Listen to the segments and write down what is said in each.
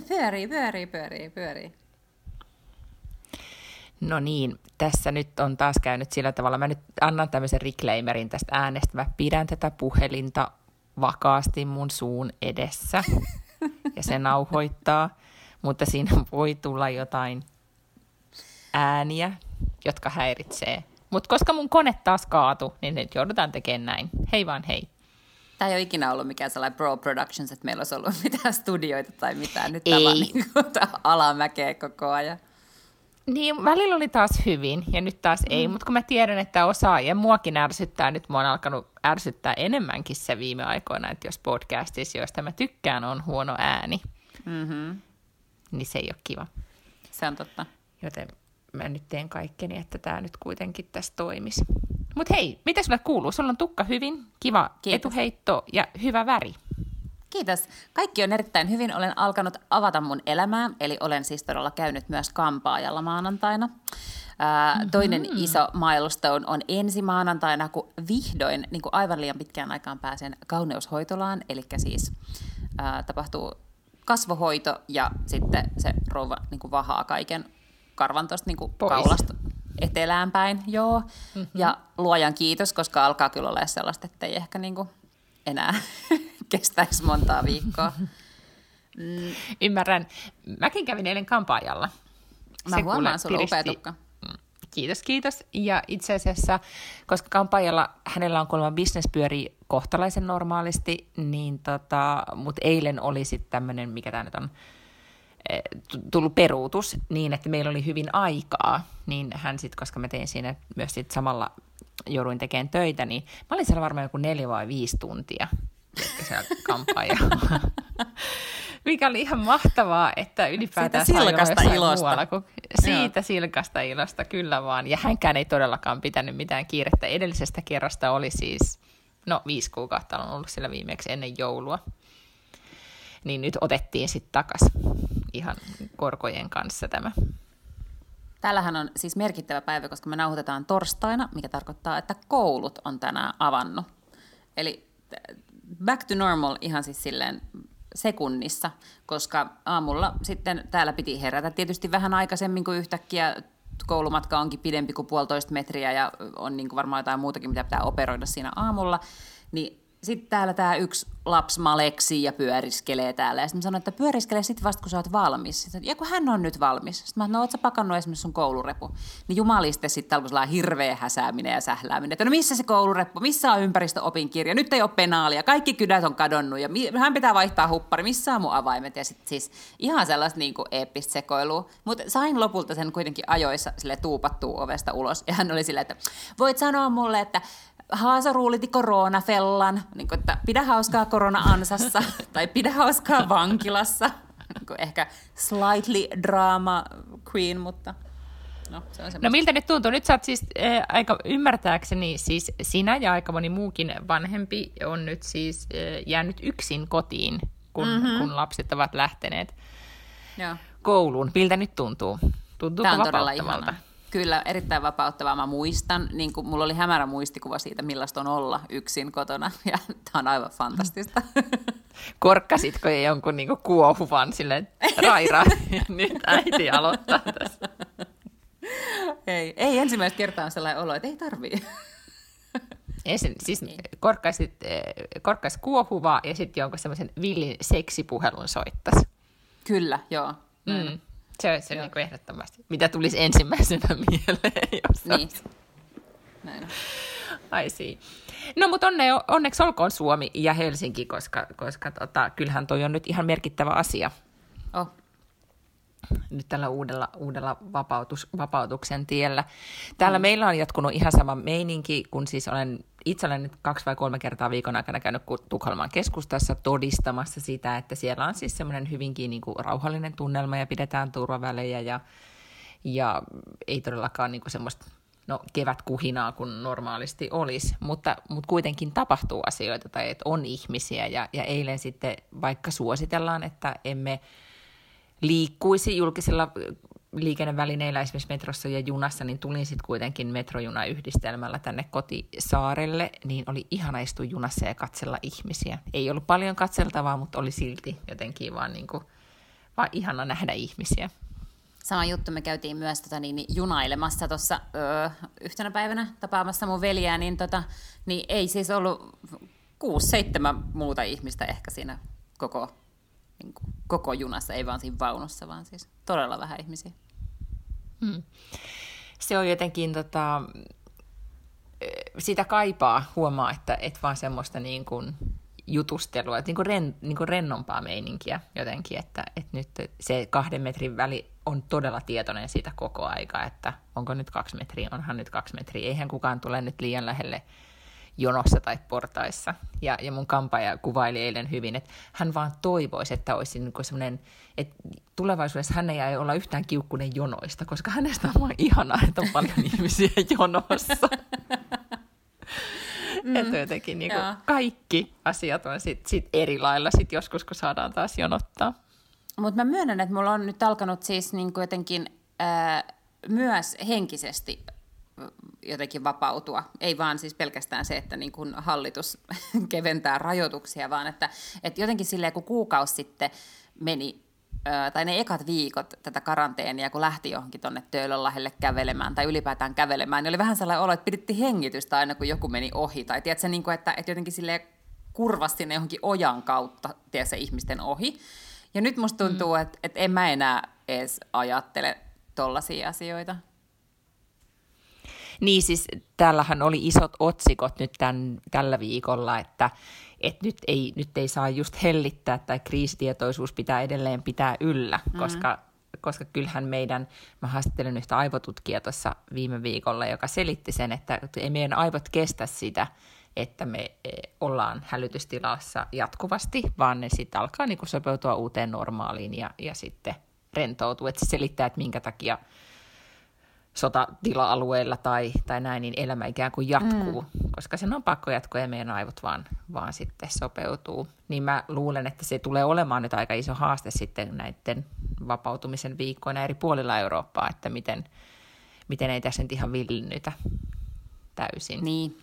Pyörii, pyörii, pyörii, pyörii. No niin, tässä nyt on taas käynyt sillä tavalla. Mä nyt annan tämmöisen reclaimerin tästä äänestä. Mä pidän tätä puhelinta vakaasti mun suun edessä ja se nauhoittaa, mutta siinä voi tulla jotain ääniä, jotka häiritsee. Mutta koska mun kone taas kaatu, niin nyt joudutaan tekemään näin. Hei vaan hei. Tämä ei ole ikinä ollut mikään sellainen Pro Productions, että meillä olisi ollut mitään studioita tai mitään. Nyt tämä on niin alamäkeä koko ajan. Niin, välillä oli taas hyvin ja nyt taas ei, mm. mutta kun mä tiedän, että osaa ja muakin ärsyttää, nyt mua on alkanut ärsyttää enemmänkin se viime aikoina, että jos podcastissa, joista mä tykkään, on huono ääni, mm-hmm. niin se ei ole kiva. Se on totta. Joten mä nyt teen kaikkeni, että tämä nyt kuitenkin tässä toimisi. Mutta hei, mitä sulle kuuluu? Sulla on tukka hyvin, kiva Kiitos. etuheitto ja hyvä väri. Kiitos. Kaikki on erittäin hyvin. Olen alkanut avata mun elämää, eli olen siis todella käynyt myös kampaajalla maanantaina. mm-hmm. Toinen iso milestone on ensi maanantaina, kun vihdoin niin kuin aivan liian pitkään aikaan pääsen kauneushoitolaan, eli siis ää, tapahtuu kasvohoito ja sitten se rouva niin kuin vahaa kaiken karvan tuosta niin kaulasta etelään päin, joo. Mm-hmm. Ja luojan kiitos, koska alkaa kyllä olla sellaista, että ei ehkä niin kuin enää kestäisi montaa viikkoa. Mm. Ymmärrän. Mäkin kävin eilen kampaajalla. Mä Se huomaan, sulla upea tukka. Mm. Kiitos, kiitos. Ja itse asiassa, koska kampaajalla hänellä on kuulemma bisnespyöri kohtalaisen normaalisti, niin tota, mutta eilen oli sitten tämmöinen, mikä tämä nyt on, tullut peruutus niin, että meillä oli hyvin aikaa, niin hän sitten, koska mä tein siinä myös sit samalla jouduin tekemään töitä, niin mä olin siellä varmaan joku neljä vai viisi tuntia siellä. Mikä oli ihan mahtavaa, että ylipäätään siitä silkasta ilosta. Muualla, kun siitä Joo. silkasta ilosta, kyllä vaan. Ja hänkään ei todellakaan pitänyt mitään kiirettä. Edellisestä kerrasta oli siis, no viisi kuukautta on ollut siellä viimeksi ennen joulua. Niin nyt otettiin sitten takas ihan korkojen kanssa tämä. Täällähän on siis merkittävä päivä, koska me nauhoitetaan torstaina, mikä tarkoittaa, että koulut on tänään avannut. Eli back to normal ihan siis silleen sekunnissa, koska aamulla sitten täällä piti herätä tietysti vähän aikaisemmin kuin yhtäkkiä koulumatka onkin pidempi kuin puolitoista metriä ja on niin kuin varmaan jotain muutakin, mitä pitää operoida siinä aamulla, niin sitten täällä tämä yksi lapsi maleksi ja pyöriskelee täällä. Ja sitten mä sanoin, että pyöriskele sitten vasta, kun sä oot valmis. Sitten, ja kun hän on nyt valmis. Sitten mä sanoin, no oot sä pakannut esimerkiksi sun koulurepu. Niin jumaliste sitten alkoi hirveä häsääminen ja sählääminen. Että no missä se koulureppu, missä on ympäristöopinkirja, nyt ei ole penaalia, kaikki kydät on kadonnut ja hän pitää vaihtaa huppari, missä on mun avaimet. Ja sitten siis ihan sellaista niin kuin eeppistä sekoilua. Mutta sain lopulta sen kuitenkin ajoissa sille tuupattua ovesta ulos. Ja hän oli silleen, että voit sanoa mulle, että Haasa ruuliti koronafellan, niin kuin, että pidä hauskaa korona-ansassa tai pidä hauskaa vankilassa. Niin kuin ehkä slightly drama queen, mutta no, se on No miltä nyt tuntuu? Nyt sä oot siis äh, aika ymmärtääkseni, siis sinä ja aika moni muukin vanhempi on nyt siis äh, jäänyt yksin kotiin, kun, mm-hmm. kun lapset ovat lähteneet Joo. kouluun. Miltä nyt tuntuu? Tämä on todella ihanaa. Kyllä, erittäin vapauttavaa. Mä muistan, niin kuin, mulla oli hämärä muistikuva siitä, millaista on olla yksin kotona, ja tämä on aivan fantastista. Korkkasitko jonkun niin kuohuvan silleen, Raira, nyt äiti aloittaa tässä. Ei, ei ensimmäistä kertaa on sellainen olo, että ei tarvii. Ensin, siis korkkaisit, eh, korkkaisit kuohuvaa ja sitten jonkun semmoisen villin seksipuhelun soittas. Kyllä, joo. Mm. Se on se niin kuin ehdottomasti. Mitä tulisi ensimmäisenä mieleen? Jos niin. Näin on. I see. No mutta onne, onneksi olkoon Suomi ja Helsinki, koska, koska tota, kyllähän toi on nyt ihan merkittävä asia. Oh. nyt tällä uudella, uudella vapautus, vapautuksen tiellä. Täällä mm. meillä on jatkunut ihan sama meininki, kun siis olen itse olen nyt kaksi vai kolme kertaa viikon aikana käynyt Tukholman keskustassa todistamassa sitä, että siellä on siis semmoinen hyvinkin niin kuin rauhallinen tunnelma ja pidetään turvavälejä ja, ja ei todellakaan niin kuin semmoista no, kevätkuhinaa kuin normaalisti olisi, mutta, mutta kuitenkin tapahtuu asioita tai että on ihmisiä ja, ja eilen sitten vaikka suositellaan, että emme liikkuisi julkisilla liikennevälineillä, esimerkiksi metrossa ja junassa, niin tulin sitten kuitenkin metrojunayhdistelmällä tänne kotisaarelle, niin oli ihana istua junassa ja katsella ihmisiä. Ei ollut paljon katseltavaa, mutta oli silti jotenkin vaan, niin kuin, vaan ihana nähdä ihmisiä. Sama juttu, me käytiin myös tota, niin, niin, junailemassa tuossa öö, yhtenä päivänä tapaamassa mun veljää, niin, tota, niin ei siis ollut kuusi, seitsemän muuta ihmistä ehkä siinä koko, niin kuin, koko junassa, ei vaan siinä vaunussa, vaan siis todella vähän ihmisiä. Hmm. Se on jotenkin, tota, sitä kaipaa, huomaa, että et vaan semmoista niin kuin jutustelua, että niin kuin ren, niin kuin rennompaa meininkiä jotenkin, että, että nyt se kahden metrin väli on todella tietoinen siitä koko aika, että onko nyt kaksi metriä, onhan nyt kaksi metriä, eihän kukaan tule nyt liian lähelle jonossa tai portaissa. Ja, ja mun kampaja kuvaili eilen hyvin, että hän vaan toivoisi, että olisi niin semmoinen, että tulevaisuudessa hän ei olla yhtään kiukkunen jonoista, koska hänestä on vaan ihanaa, että on paljon ihmisiä jonossa. Mm, että jotenkin niin kuin kaikki asiat on sit, sit eri lailla sit joskus, kun saadaan taas jonottaa. Mutta mä myönnän, että mulla on nyt alkanut siis niin kuin jotenkin ää, myös henkisesti jotenkin vapautua. Ei vaan siis pelkästään se, että niin kuin hallitus keventää rajoituksia, vaan että, että jotenkin silleen, kun kuukausi sitten meni tai ne ekat viikot tätä karanteenia, kun lähti johonkin tuonne Töölönlahdelle kävelemään tai ylipäätään kävelemään, niin oli vähän sellainen olo, että piditti hengitystä aina, kun joku meni ohi. Tai tiedätkö, niin kuin, että, että jotenkin sille kurvasti ne johonkin ojan kautta tiedätkö, ihmisten ohi. Ja nyt musta tuntuu, mm. että, että en mä enää edes ajattele tollaisia asioita. Niin siis täällähän oli isot otsikot nyt tämän, tällä viikolla, että, että nyt, ei, nyt ei saa just hellittää tai kriisitietoisuus pitää edelleen pitää yllä, mm-hmm. koska, koska kyllähän meidän, mä haastattelin yhtä aivotutkijaa tuossa viime viikolla, joka selitti sen, että ei meidän aivot kestä sitä, että me e, ollaan hälytystilassa jatkuvasti, vaan ne sitten alkaa niin sopeutua uuteen normaaliin ja, ja sitten rentoutuu. Että se selittää, että minkä takia sotatila-alueilla tai, tai näin, niin elämä ikään kuin jatkuu, mm. koska sen on pakko jatkua ja meidän aivot vaan, vaan sitten sopeutuu. Niin mä luulen, että se tulee olemaan nyt aika iso haaste sitten näiden vapautumisen viikkoina eri puolilla Eurooppaa, että miten, miten ei tässä nyt ihan villinnytä täysin. Niin,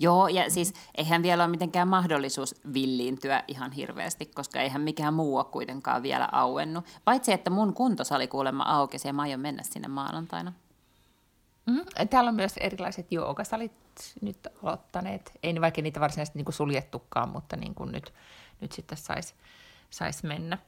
Joo, ja siis eihän vielä ole mitenkään mahdollisuus villiintyä ihan hirveästi, koska eihän mikään muu ole kuitenkaan vielä auennut. Paitsi, että mun kuntosali kuulemma aukesi ja mä aion mennä sinne maanantaina. Mm-hmm. Täällä on myös erilaiset joogasalit nyt aloittaneet. Ei vaikka niitä varsinaisesti niin kuin suljettukaan, mutta niin kuin nyt, nyt sitten saisi sais mennä.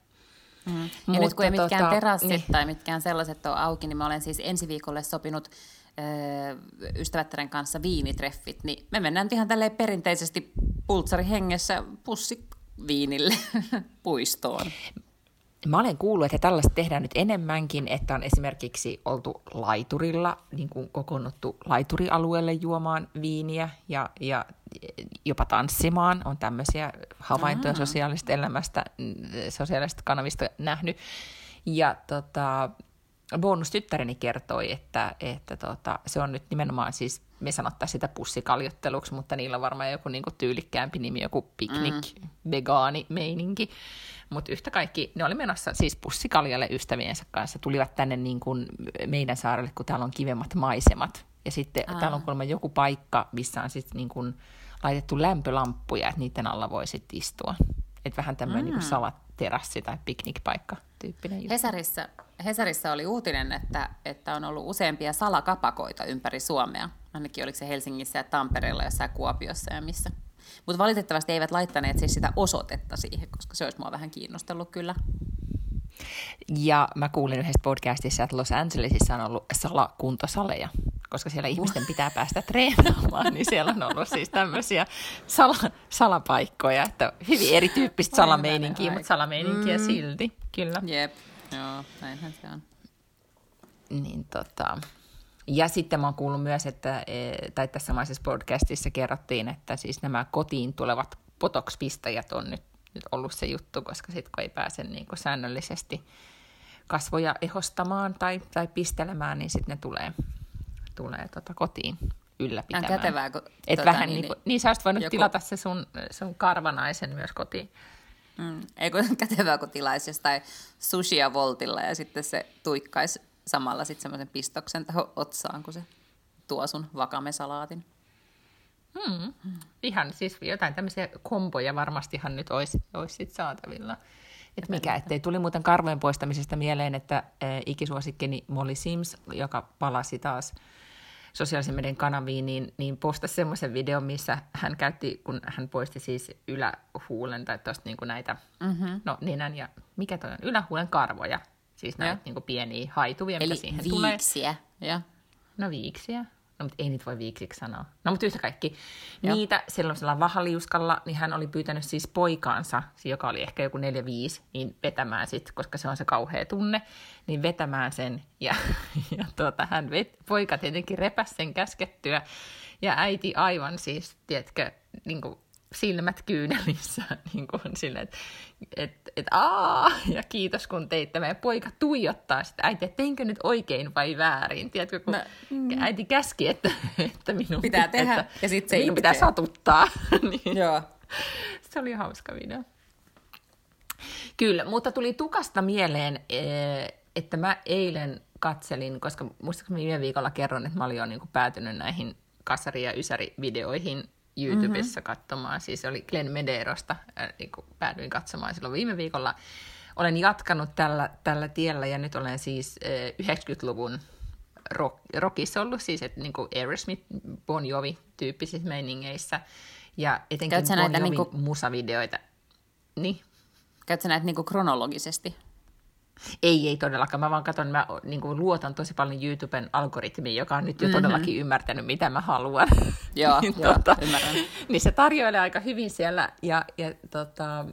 Mm. Ja mutta nyt kun ei mitkään tota, terassit niin. tai mitkään sellaiset ole auki, niin mä olen siis ensi viikolle sopinut ö, ystävättären kanssa viinitreffit, niin me mennään ihan tälleen perinteisesti pultsarihengessä pussi viinille puistoon. Mä olen kuullut, että tällaista tehdään nyt enemmänkin, että on esimerkiksi oltu laiturilla, niin kuin kokoonnuttu laiturialueelle juomaan viiniä ja, ja jopa tanssimaan. On tämmöisiä havaintoja Aa. sosiaalisesta elämästä, sosiaalisesta kanavista nähnyt. Ja tota, bonustyttäreni kertoi, että, että tota, se on nyt nimenomaan siis, me sanottaisiin sitä pussikaljotteluksi, mutta niillä on varmaan joku niinku tyylikkäämpi nimi, joku piknik, mm. vegaani meininki. Mutta yhtä kaikki, ne oli menossa siis pussikaljalle ystäviensä kanssa, tulivat tänne niin kuin meidän saarelle, kun täällä on kivemmat maisemat. Ja sitten Aa. täällä on kuulemma joku paikka, missä on sitten niin kuin laitettu lämpölamppuja, että niiden alla voi sitten istua. Että vähän tämmöinen mm. niin salaterassi tai piknikpaikka tyyppinen juttu. Hesarissa, Hesarissa oli uutinen, että, että on ollut useampia salakapakoita ympäri Suomea. Ainakin oliko se Helsingissä ja Tampereella, jossain Kuopiossa ja missä. Mutta valitettavasti eivät laittaneet siis sitä osoitetta siihen, koska se olisi mua vähän kiinnostellut kyllä. Ja mä kuulin yhdessä podcastissa, että Los Angelesissa on ollut salakuntosaleja, koska siellä ihmisten pitää päästä treenaamaan, niin siellä on ollut siis tämmöisiä sala, salapaikkoja, että hyvin erityyppistä salameininkiä, mutta salameininkiä mm. silti, kyllä. Jep. Joo, näinhän se on. Niin tota, ja sitten mä oon kuullut myös, että, e, tai tässä samaisessa podcastissa kerrottiin, että siis nämä kotiin tulevat potox-pistäjät on nyt, nyt ollut se juttu, koska sitten kun ei pääse niin kuin säännöllisesti kasvoja ehostamaan tai, tai pistelemään, niin sitten ne tulee, tulee tota kotiin ylläpitämään. On kätevää, kun... Et tota, vähän niin, niin, niin, niin sä olisit voinut joku- tilata se sun, sun karvanaisen myös kotiin. Mm, ei kun kätevää, kun tilaisi jostain sushia voltilla ja sitten se tuikkaisi samalla sitten semmoisen pistoksen tähän otsaan, kun se tuo sun vakamesalaatin. Hmm. Ihan siis jotain tämmöisiä komboja varmastihan nyt olisi, olisi sit saatavilla. Et mikä, ettei tuli muuten karvojen poistamisesta mieleen, että äh, ikisuosikkeni Molly Sims, joka palasi taas sosiaalisen median kanaviin, niin, niin postasi semmoisen videon, missä hän käytti, kun hän poisti siis ylähuulen tai tuosta niin näitä, mm-hmm. no nenän ja, mikä toi on, ylähuulen karvoja, siis näitä niin pieniä haituvia, Eli mitä siihen tulee. viiksiä. Ja. No viiksiä. No, mutta ei niitä voi viiksiksi sanoa. No, mutta yhtä kaikki. Joo. Niitä sellaisella vahaliuskalla, niin hän oli pyytänyt siis poikaansa, joka oli ehkä joku 4-5, niin vetämään sit, koska se on se kauhea tunne, niin vetämään sen. Ja, ja tuota, hän vet, poika tietenkin repäs sen käskettyä. Ja äiti aivan siis, tiedätkö, niin kuin silmät kyynelissä, niin kuin silleen, että et, et, aa, ja kiitos kun teit tämä. Ja poika tuijottaa sitä äiti, että teinkö nyt oikein vai väärin. Tiedätkö, kun No, mm. äiti käski, että, että minun Pitää tehdä, että ja sit se minun itkee. pitää satuttaa. niin. Joo. Se oli hauska video. Kyllä, mutta tuli tukasta mieleen, eh, että mä eilen katselin, koska muistaakseni viime viikolla kerron, että mä olin jo niin kuin päätynyt näihin kasari- ja ysäri-videoihin YouTubessa mm-hmm. katsomaan. Siis oli Glenn Mederosta, äh, niin kuin päädyin katsomaan silloin viime viikolla. Olen jatkanut tällä, tällä tiellä ja nyt olen siis eh, 90-luvun rock, rockissa ollut, siis että niin kuin Aerosmith, Bon Jovi tyyppisissä meiningeissä. Ja etenkin Käyt sä Bon Jovin niinku- musavideoita. Niin, Käytkö näitä niinku kronologisesti? Ei, ei todellakaan. Mä vaan katson, mä niin kuin, luotan tosi paljon YouTuben algoritmiin, joka on nyt jo mm-hmm. todellakin ymmärtänyt, mitä mä haluan. Joo, Niin, joo, ymmärrän. niin se tarjoilee aika hyvin siellä. Ja, ja tota,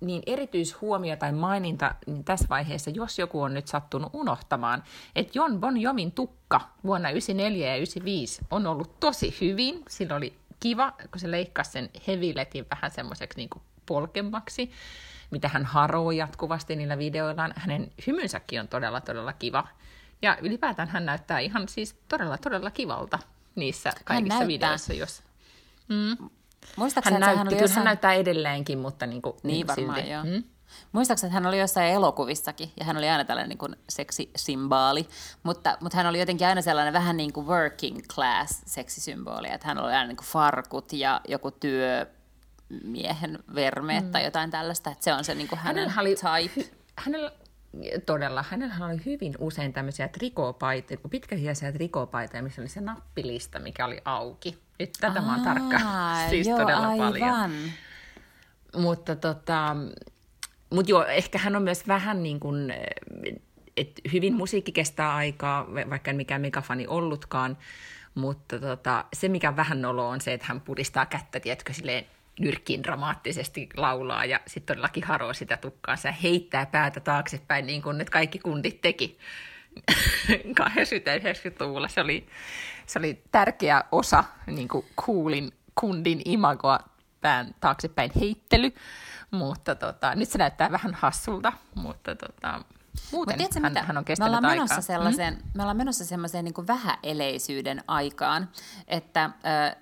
niin erityishuomio tai maininta niin tässä vaiheessa, jos joku on nyt sattunut unohtamaan, että Jon Bon Jomin tukka vuonna 1994 ja 1995 on ollut tosi hyvin. Sillä oli kiva, kun se leikkasi sen heviletin vähän semmoiseksi niin polkemmaksi, mitä hän haroo jatkuvasti niillä videoillaan. Hänen hymynsäkin on todella, todella kiva. Ja ylipäätään hän näyttää ihan siis todella, todella kivalta niissä kaikissa videoissa, jos... Mm. Muistaakseni, Hän, että näytti, hän jossain... hän näyttää edelleenkin, mutta niin, kuin, Niin varmaan, silti. joo. Mm? Muistaakseni, että hän oli jossain elokuvissakin, ja hän oli aina tällainen niin kuin seksisimbaali, mutta, mutta hän oli jotenkin aina sellainen vähän niin kuin working class seksisymboli, että hän oli aina niin kuin farkut ja joku työmiehen vermeet mm. tai jotain tällaista, että se on se niin kuin hänen Hänellä oli, type. hy, hänellä, todella, hänellä oli hyvin usein tämmöisiä trikoopaitoja, pitkähiäisiä trikoopaitoja, missä oli se nappilista, mikä oli auki. Nyt tätä mä oon tarkka, siis joo, todella aivan. paljon. Mutta tota, mut joo, ehkä hän on myös vähän niin kuin, että hyvin musiikki kestää aikaa, vaikka en mikään megafani ollutkaan, mutta tota, se mikä vähän nolo on se, että hän puristaa kättä, tiedätkö, silleen nyrkkiin dramaattisesti laulaa ja sitten todellakin haroo sitä tukkaansa ja heittää päätä taaksepäin niin kuin nyt kaikki kundit teki 80-90-luvulla. Se oli, se oli tärkeä osa niin kuin coolin kundin imagoa pään taaksepäin heittely, mutta tota, nyt se näyttää vähän hassulta, mutta tota, muuten Mutta tiedätkö hän, mitä? hän on me kestänyt ollaan aikaa. menossa sellaiseen, mm. me ollaan menossa semmoiseen niin vähäeleisyyden aikaan, että äh,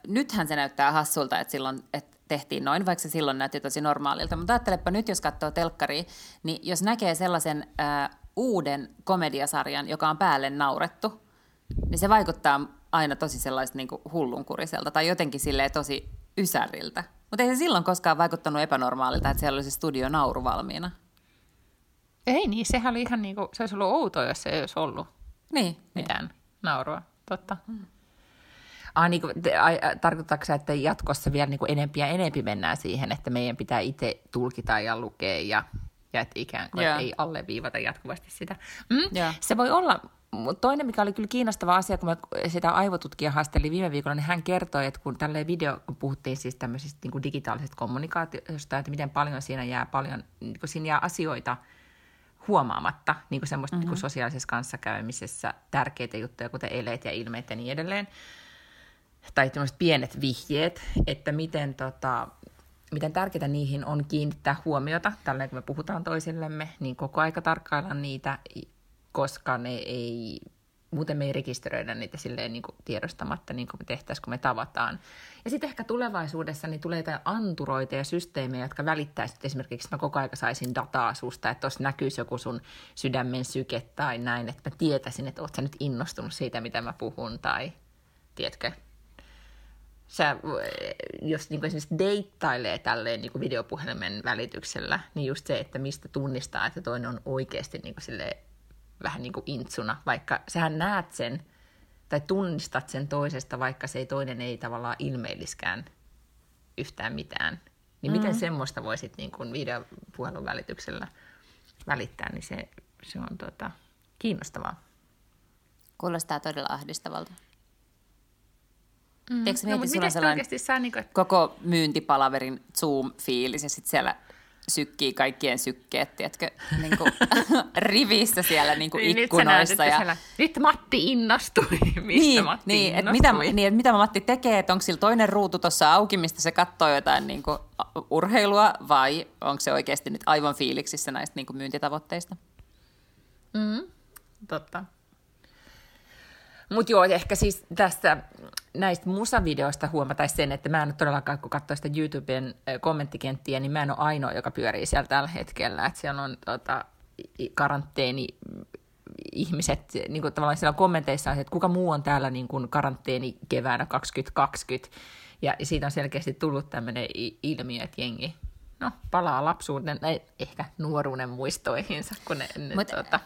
nythän se näyttää hassulta, että silloin että tehtiin noin, vaikka se silloin näytti tosi normaalilta. Mutta ajattelepa nyt, jos katsoo telkkaria, niin jos näkee sellaisen äh, uuden komediasarjan, joka on päälle naurettu, niin se vaikuttaa aina tosi sellaista niin hullunkuriselta tai jotenkin silleen tosi ysäriltä. Mutta ei se silloin koskaan vaikuttanut epänormaalilta, että siellä oli se studio nauru valmiina. Ei niin, sehän oli ihan niin kuin, se olisi ollut outoa, jos se ei olisi ollut Niin, mitään naurua, totta. Mm. Ah, niin kuin, te, ai, a, tarkoittaako se, että jatkossa vielä niin kuin enempi ja enempi mennään siihen, että meidän pitää itse tulkita ja lukea ja, ja että ikään kuin Joo. ei alleviivata jatkuvasti sitä. Mm? Joo. Se voi olla, toinen, mikä oli kyllä kiinnostava asia, kun mä sitä aivotutkija haastelin viime viikolla, niin hän kertoi, että kun tälle video, kun puhuttiin siis tämmöisestä niin kuin digitaalisesta kommunikaatiosta, että miten paljon siinä jää paljon, niin kuin siinä jää asioita huomaamatta niin kuin semmoista mm-hmm. niin kuin sosiaalisessa kanssakäymisessä tärkeitä juttuja, kuten eleet ja ilmeet ja niin edelleen. Tai tämmöiset pienet vihjeet, että miten, tota, miten tärkeää niihin on kiinnittää huomiota, tällä kun me puhutaan toisillemme, niin koko aika tarkkailla niitä, koska ne ei muuten me ei rekisteröidä niitä silleen niin kuin tiedostamatta, niin kuin me tehtäisiin, kun me tavataan. Ja sitten ehkä tulevaisuudessa niin tulee jotain anturoita ja systeemejä, jotka välittäisivät esimerkiksi, että mä koko ajan saisin dataa susta, että tuossa näkyisi joku sun sydämen syke tai näin, että mä tietäisin, että oot sä nyt innostunut siitä, mitä mä puhun, tai tiedätkö, sä, jos niin esimerkiksi deittailee tälleen niin videopuhelimen välityksellä, niin just se, että mistä tunnistaa, että toinen on oikeasti niin silleen, vähän niin kuin intsuna, vaikka sähän näet sen tai tunnistat sen toisesta, vaikka se ei toinen ei tavallaan ilmeilliskään yhtään mitään. Niin mm-hmm. miten semmoista voisit niin kuin videopuhelun välityksellä välittää, niin se, se on tota, kiinnostavaa. Kuulostaa todella ahdistavalta. Mm. Eikö no, mietit, sulla on saa, niin kuin... koko myyntipalaverin Zoom-fiilis ja sitten siellä sykkii kaikkien sykkeet, tiedätkö, niin kuin, rivissä siellä niin kuin niin, ikkunoissa. Nyt, ja... siellä, nyt Matti innostui, mistä niin, Matti niin, innostui. Että mitä, niin, että mitä Matti tekee, että onko sillä toinen ruutu tuossa auki, mistä se katsoo jotain niin kuin, urheilua, vai onko se oikeasti nyt aivan fiiliksissä näistä niin kuin myyntitavoitteista? Mm, totta. Mutta joo, ehkä siis tästä näistä musavideoista huomataisi sen, että mä en ole todellakaan, kun katsoo sitä YouTuben kommenttikenttiä, niin mä en ole ainoa, joka pyörii siellä tällä hetkellä. Että siellä on tota, karanteeni ihmiset, niin kuin tavallaan siellä kommenteissa että kuka muu on täällä niin kuin karanteeni keväänä 2020. Ja siitä on selkeästi tullut tämmöinen ilmiö, että jengi no, palaa lapsuuden, ehkä nuoruuden muistoihinsa, kun ne, ne Mut, tota,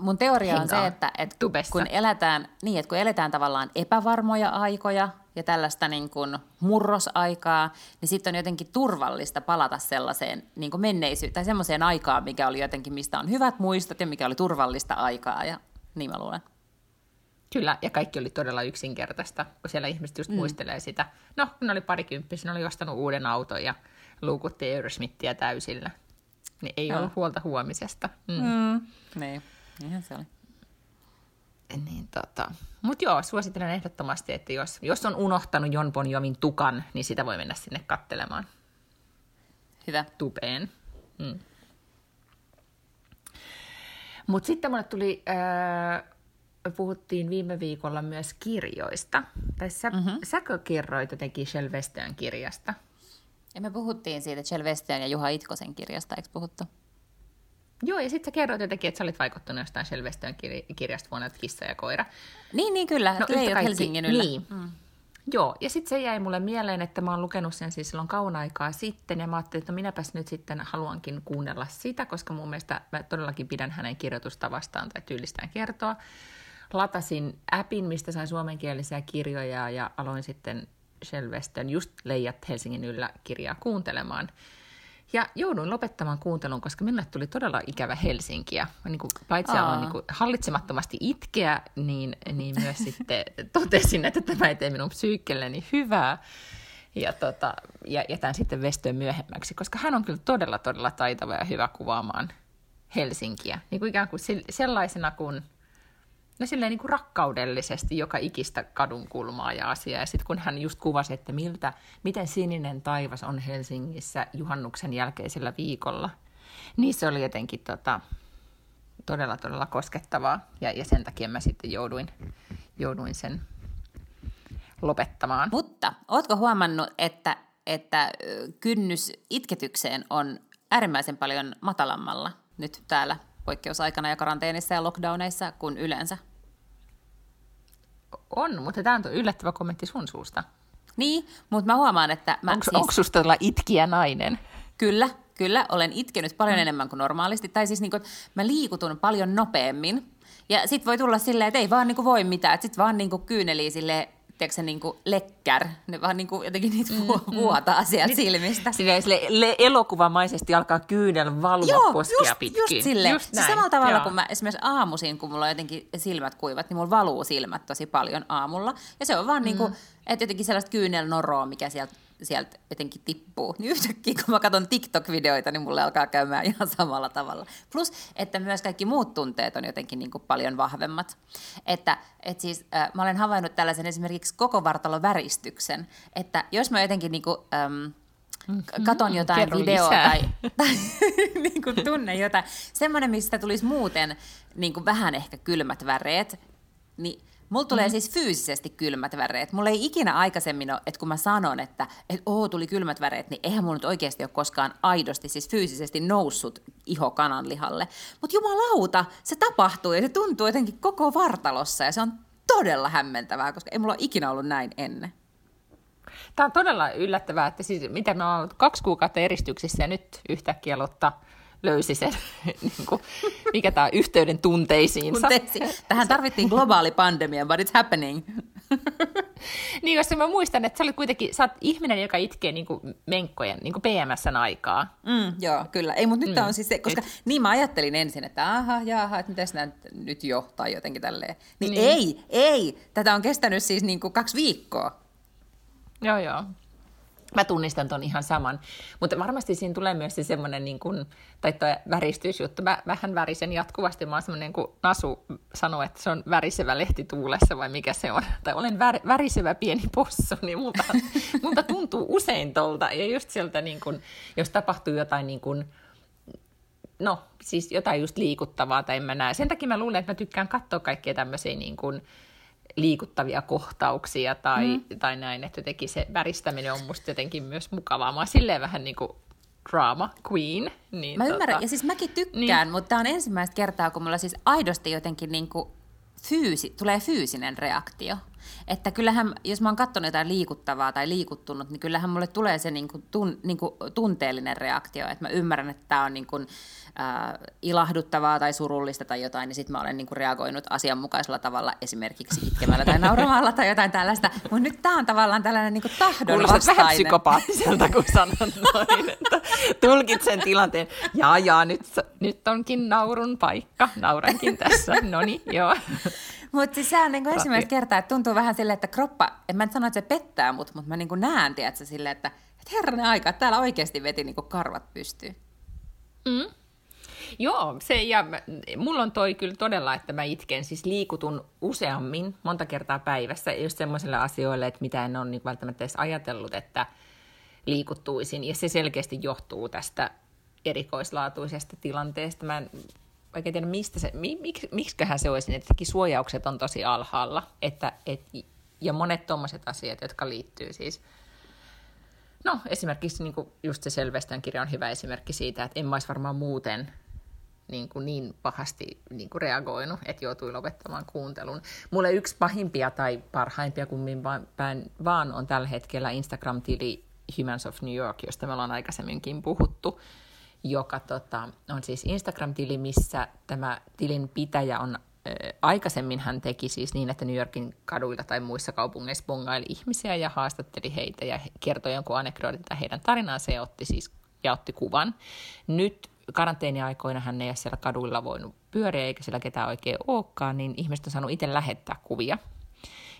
Mun teoria on se, että, että kun, eletään, niin, että kun eletään tavallaan epävarmoja aikoja ja tällaista niin kuin murrosaikaa, niin sitten on jotenkin turvallista palata sellaiseen niin kuin menneisyyteen tai semmoiseen aikaan, mikä oli jotenkin, mistä on hyvät muistot ja mikä oli turvallista aikaa ja niin mä luulen. Kyllä, ja kaikki oli todella yksinkertaista, kun siellä ihmiset just mm. muistelee sitä. No, kun oli parikymppisiä, ne oli ostanut uuden auton ja luukutti Eurosmittiä täysillä. Niin ei Joo. ollut huolta huomisesta. Mm. Mm, niin. Niinhän se oli. Niin, tota. Mutta joo, suosittelen ehdottomasti, että jos, jos on unohtanut Jon Bon Jovin tukan, niin sitä voi mennä sinne kattelemaan. Hyvä. Tupeen. Mm. Mutta sitten mulle tuli, äh, puhuttiin viime viikolla myös kirjoista. Tai sä, mm-hmm. säkö kerroit jotenkin Shell kirjasta? Ja me puhuttiin siitä Shell ja Juha Itkosen kirjasta, eikö puhuttu? Joo, ja sitten sä kerroit jotenkin, että sä olit vaikuttunut jostain Selvestön kirjasta vuonna Kissa ja koira. Niin, niin kyllä. No, kaikki, Helsingin yllä. Niin. Mm. Joo, ja sitten se jäi mulle mieleen, että mä oon lukenut sen siis silloin kauna aikaa sitten, ja mä ajattelin, että no minäpäs nyt sitten haluankin kuunnella sitä, koska mun mielestä mä todellakin pidän hänen kirjoitustavastaan tai tyylistään kertoa. Latasin appin, mistä sain suomenkielisiä kirjoja, ja aloin sitten Selvestön just Leijat Helsingin yllä kirjaa kuuntelemaan. Ja jouduin lopettamaan kuuntelun, koska minulle tuli todella ikävä Helsinkiä. Niin kuin, paitsi aloin niin kuin, hallitsemattomasti itkeä, niin, niin myös sitten totesin, että tämä ei tee minun psyykkelleni hyvää. Ja, tota, ja jätän sitten Vestöön myöhemmäksi, koska hän on kyllä todella, todella taitava ja hyvä kuvaamaan Helsinkiä. Niin kuin ikään kuin sellaisena kuin no silleen niin kuin rakkaudellisesti joka ikistä kadun kulmaa ja asiaa. Ja sitten kun hän just kuvasi, että miltä, miten sininen taivas on Helsingissä juhannuksen jälkeisellä viikolla, niin se oli jotenkin tota, todella, todella koskettavaa. Ja, ja sen takia mä sitten jouduin, jouduin sen lopettamaan. Mutta ootko huomannut, että, että kynnys itketykseen on äärimmäisen paljon matalammalla nyt täällä poikkeusaikana ja karanteenissa ja lockdowneissa kuin yleensä. On, mutta tämä on yllättävä kommentti sun suusta. Niin, mutta mä huomaan, että... Mä, Onko siis... susta itkiä nainen? Kyllä, kyllä. Olen itkenyt paljon mm. enemmän kuin normaalisti. Tai siis niin kuin, mä liikutun paljon nopeammin. Ja sit voi tulla silleen, että ei vaan niin kuin voi mitään. Sitten vaan niin kuin kyyneliä silleen tiedätkö, niin kuin lekkär, ne vaan niin kuin jotenkin niitä mm, mm. vuotaa sieltä niin, silmistä. Silleen sille, le, elokuvamaisesti alkaa kyynel valua Joo, poskea just, pitkin. just silleen. Just näin. samalla tavalla, Joo. kun mä esimerkiksi aamuisin, kun mulla on jotenkin silmät kuivat, niin mulla valuu silmät tosi paljon aamulla. Ja se on vaan mm. niin kuin, että jotenkin sellaista kyynelnoroa, mikä sieltä sieltä jotenkin tippuu. Niin yhtäkkiä, kun mä katson TikTok-videoita, niin mulle alkaa käymään ihan samalla tavalla. Plus, että myös kaikki muut tunteet on jotenkin niin kuin paljon vahvemmat. Että et siis, äh, mä olen havainnut tällaisen esimerkiksi koko vartalon väristyksen, että jos mä jotenkin niin kuin, ähm, katon jotain Kerro videoa lisää. tai, tai niin kuin tunne jotain, semmoinen, mistä tulisi muuten niin kuin vähän ehkä kylmät väreet, niin mulla tulee mm. siis fyysisesti kylmät väreet. Mulla ei ikinä aikaisemmin ole, että kun mä sanon, että et, oo, tuli kylmät väreet, niin eihän mulla nyt oikeasti ole koskaan aidosti, siis fyysisesti noussut iho kananlihalle. Mutta jumalauta, se tapahtuu ja se tuntuu jotenkin koko vartalossa ja se on todella hämmentävää, koska ei mulla ole ikinä ollut näin ennen. Tämä on todella yllättävää, että siis, mitä me ollaan kaksi kuukautta eristyksissä ja nyt yhtäkkiä Lotta löysi sen, niin kuin, mikä tämä yhteyden tunteisiinsa. Tunteisiin. Tähän tarvittiin globaali pandemia, but it's happening. Niin, koska mä muistan, että sä olet kuitenkin, sä oot ihminen, joka itkee niin kuin menkkojen, niin kuin PMSn aikaa. Mm, joo, kyllä. Ei, mutta nyt mm. on siis se, koska nyt. niin mä ajattelin ensin, että aha, jaha, että mitäs nämä nyt jo, tai jotenkin tälleen. Niin, niin. ei, ei, tätä on kestänyt siis niin kuin kaksi viikkoa. Joo, joo. Mä tunnistan ton ihan saman. Mutta varmasti siinä tulee myös se semmoinen, niin kuin, tai tuo väristysjuttu. Mä vähän värisen jatkuvasti. Mä oon semmoinen, kun Nasu sanoo, että se on värisevä lehti tuulessa, vai mikä se on. Tai olen vär, värisevä pieni possu, niin multa, multa tuntuu usein tolta. Ja just sieltä, niin kuin, jos tapahtuu jotain niin kuin, no, siis jotain just liikuttavaa tai en mä näe. Sen takia mä luulen, että mä tykkään katsoa kaikkia tämmöisiä niin kuin, liikuttavia kohtauksia tai, mm. tai näin, että jotenkin se väristäminen on musta jotenkin myös mukavaa. Mä oon silleen vähän niin kuin drama queen. Niin mä tota... ymmärrän, ja siis mäkin tykkään, niin. mutta tämä on ensimmäistä kertaa, kun mulla siis aidosti jotenkin niin kuin fyysi, tulee fyysinen reaktio. Että kyllähän, jos mä oon katsonut jotain liikuttavaa tai liikuttunut, niin kyllähän mulle tulee se niin kuin tun, niin kuin tunteellinen reaktio, että mä ymmärrän, että tämä on niin kuin, äh, ilahduttavaa tai surullista tai jotain, niin sitten mä olen niin kuin reagoinut asianmukaisella tavalla, esimerkiksi itkemällä tai nauramalla tai jotain tällaista. Mutta nyt tämä on tavallaan tällainen niin kuin tahdonvastainen. vähän psykopaattiselta, kun sanon noin, että tulkitsen tilanteen. Ja, ja, nyt, nyt onkin naurun paikka. Naurankin tässä. No niin, joo. Mutta siis se on niinku ensimmäistä kertaa, että tuntuu vähän silleen, että kroppa, en mä nyt sano, että se pettää mut, mutta mä niinku näen, tiedätkö, silleen, että, että herranen aika, että täällä oikeasti veti niinku karvat pystyyn. Mm. Joo, se, ja mä, mulla on toi kyllä todella, että mä itken, siis liikutun useammin, monta kertaa päivässä, just semmoisille asioille, että mitä en ole niin välttämättä edes ajatellut, että liikuttuisin, ja se selkeästi johtuu tästä erikoislaatuisesta tilanteesta. Mä en oikein tiedä, mistä se, mik, miksiköhän se olisi, että suojaukset on tosi alhaalla, että, et, ja monet tuommoiset asiat, jotka liittyy siis No esimerkiksi niin kuin just se Selvestän kirja on hyvä esimerkki siitä, että en mä olisi varmaan muuten niin, kuin niin pahasti niin kuin reagoinut, että joutui lopettamaan kuuntelun. Mulle yksi pahimpia tai parhaimpia kummin vaan, vaan on tällä hetkellä Instagram-tili Humans of New York, josta me ollaan aikaisemminkin puhuttu, joka tota, on siis Instagram-tili, missä tämä tilin pitäjä on aikaisemmin hän teki siis niin, että New Yorkin kaduilla tai muissa kaupungeissa bongaili ihmisiä ja haastatteli heitä ja kertoi jonkun anekdootin tai heidän tarinaansa ja otti siis ja otti kuvan. Nyt karanteeniaikoina hän ei ole siellä kaduilla voinut pyöriä eikä siellä ketään oikein olekaan, niin ihmiset on saanut itse lähettää kuvia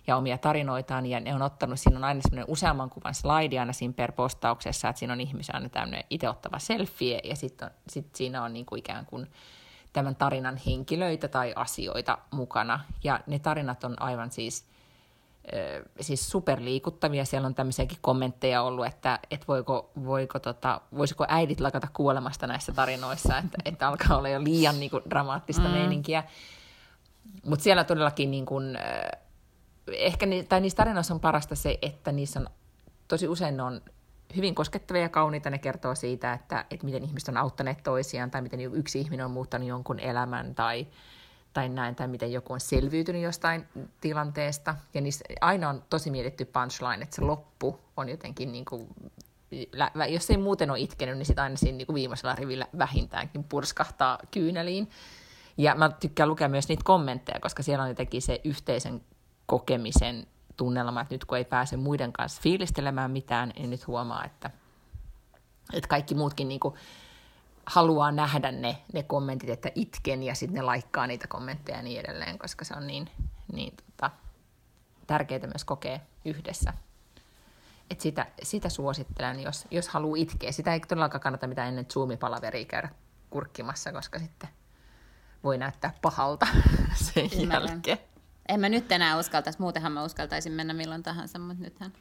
ja omia tarinoitaan, ja ne on ottanut, siinä on aina semmoinen useamman kuvan slaidi aina siinä per postauksessa, että siinä on ihmisen aina tämmöinen itse ottava selfie, ja sitten sit siinä on niin kuin ikään kuin tämän tarinan henkilöitä tai asioita mukana. Ja ne tarinat on aivan siis, siis superliikuttavia. Siellä on tämmöisiäkin kommentteja ollut, että, että voiko, voiko tota, voisiko äidit lakata kuolemasta näissä tarinoissa, että, että alkaa olla jo liian niin kuin, dramaattista mm. meininkiä. Mutta siellä todellakin niin kuin, ehkä ni, tai niissä tarinoissa on parasta se, että niissä on tosi usein ne on hyvin koskettavia ja kauniita. Ne kertoo siitä, että, että miten ihmiset on auttaneet toisiaan tai miten yksi ihminen on muuttanut jonkun elämän tai, tai näin, tai miten joku on selviytynyt jostain tilanteesta. Ja niissä aina on tosi mietitty punchline, että se loppu on jotenkin niin kuin, jos ei muuten ole itkenyt, niin sitten aina siinä niin kuin viimeisellä rivillä vähintäänkin purskahtaa kyyneliin. Ja mä tykkään lukea myös niitä kommentteja, koska siellä on jotenkin se yhteisen kokemisen tunnelma, että nyt kun ei pääse muiden kanssa fiilistelemään mitään, niin nyt huomaa, että, että kaikki muutkin niin kuin haluaa nähdä ne, ne kommentit, että itken ja sitten ne laikkaa niitä kommentteja ja niin edelleen, koska se on niin, niin tota, tärkeää myös kokea yhdessä. Et sitä, sitä suosittelen, jos, jos haluaa itkeä. Sitä ei todellakaan kannata mitään ennen Zoom-palaveria käydä kurkkimassa, koska sitten voi näyttää pahalta sen Ymmärrän. jälkeen. En mä nyt enää uskaltaisi, muutenhan mä uskaltaisin mennä milloin tahansa, mutta nythän...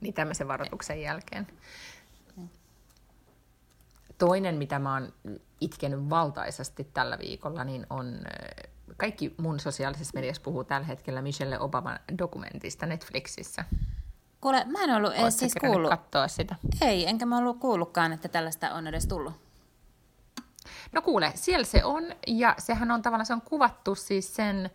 Niin tämmöisen varoituksen jälkeen. Toinen, mitä mä oon itkenyt valtaisesti tällä viikolla, niin on kaikki mun sosiaalisessa mediassa puhuu tällä hetkellä Michelle Obaman dokumentista Netflixissä. Kuule, mä en ollut edes siis kuullut. katsoa sitä? Ei, enkä mä ollut kuullutkaan, että tällaista on edes tullut. No kuule, siellä se on, ja sehän on tavallaan, se on kuvattu siis sen,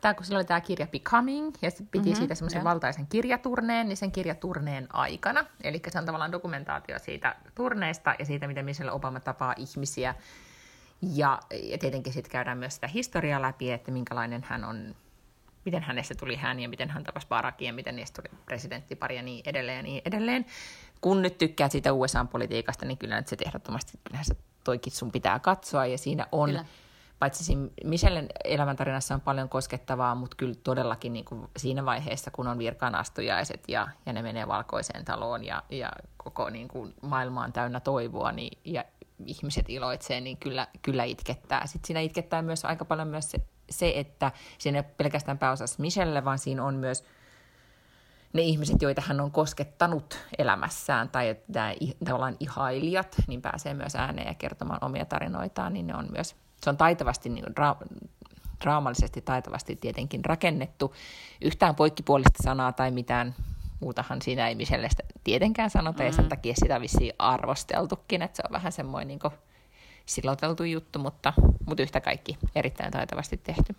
tää, kun silloin oli tämä kirja Becoming, ja se piti mm-hmm, siitä semmoisen valtaisen kirjaturneen, niin sen kirjaturneen aikana, eli se on tavallaan dokumentaatio siitä turneesta ja siitä, miten Michelle Obama tapaa ihmisiä, ja, ja tietenkin sitten käydään myös sitä historiaa läpi, että minkälainen hän on, miten hänestä tuli hän ja miten hän tapasi Barackin ja miten niistä tuli presidenttipari ja niin edelleen ja niin edelleen. Kun nyt tykkäät siitä USA-politiikasta, niin kyllä nyt se ehdottomasti, kyllähän se toikin sun pitää katsoa ja siinä on, Kyllä. paitsi siinä Michellen elämäntarinassa on paljon koskettavaa, mutta kyllä todellakin niin kuin siinä vaiheessa, kun on virkaanastujaiset ja, ja ne menee valkoiseen taloon ja, ja koko niin kuin maailma on täynnä toivoa niin, ja ihmiset iloitsee, niin kyllä, kyllä itkettää. Sitten siinä itkettää myös aika paljon myös se, se että siinä ei ole pelkästään pääosassa Michelle, vaan siinä on myös ne ihmiset, joita hän on koskettanut elämässään, tai että nämä tavallaan ihailijat, niin pääsee myös ääneen ja kertomaan omia tarinoitaan, niin ne on myös, se on taitavasti, niin dra- draamallisesti taitavasti tietenkin rakennettu. Yhtään poikkipuolista sanaa tai mitään muutahan siinä ei Michellestä tietenkään sanota, mm. ja sen takia sitä vissiin arvosteltukin, että se on vähän semmoinen niin siloteltu juttu, mutta, mutta yhtä kaikki erittäin taitavasti tehty.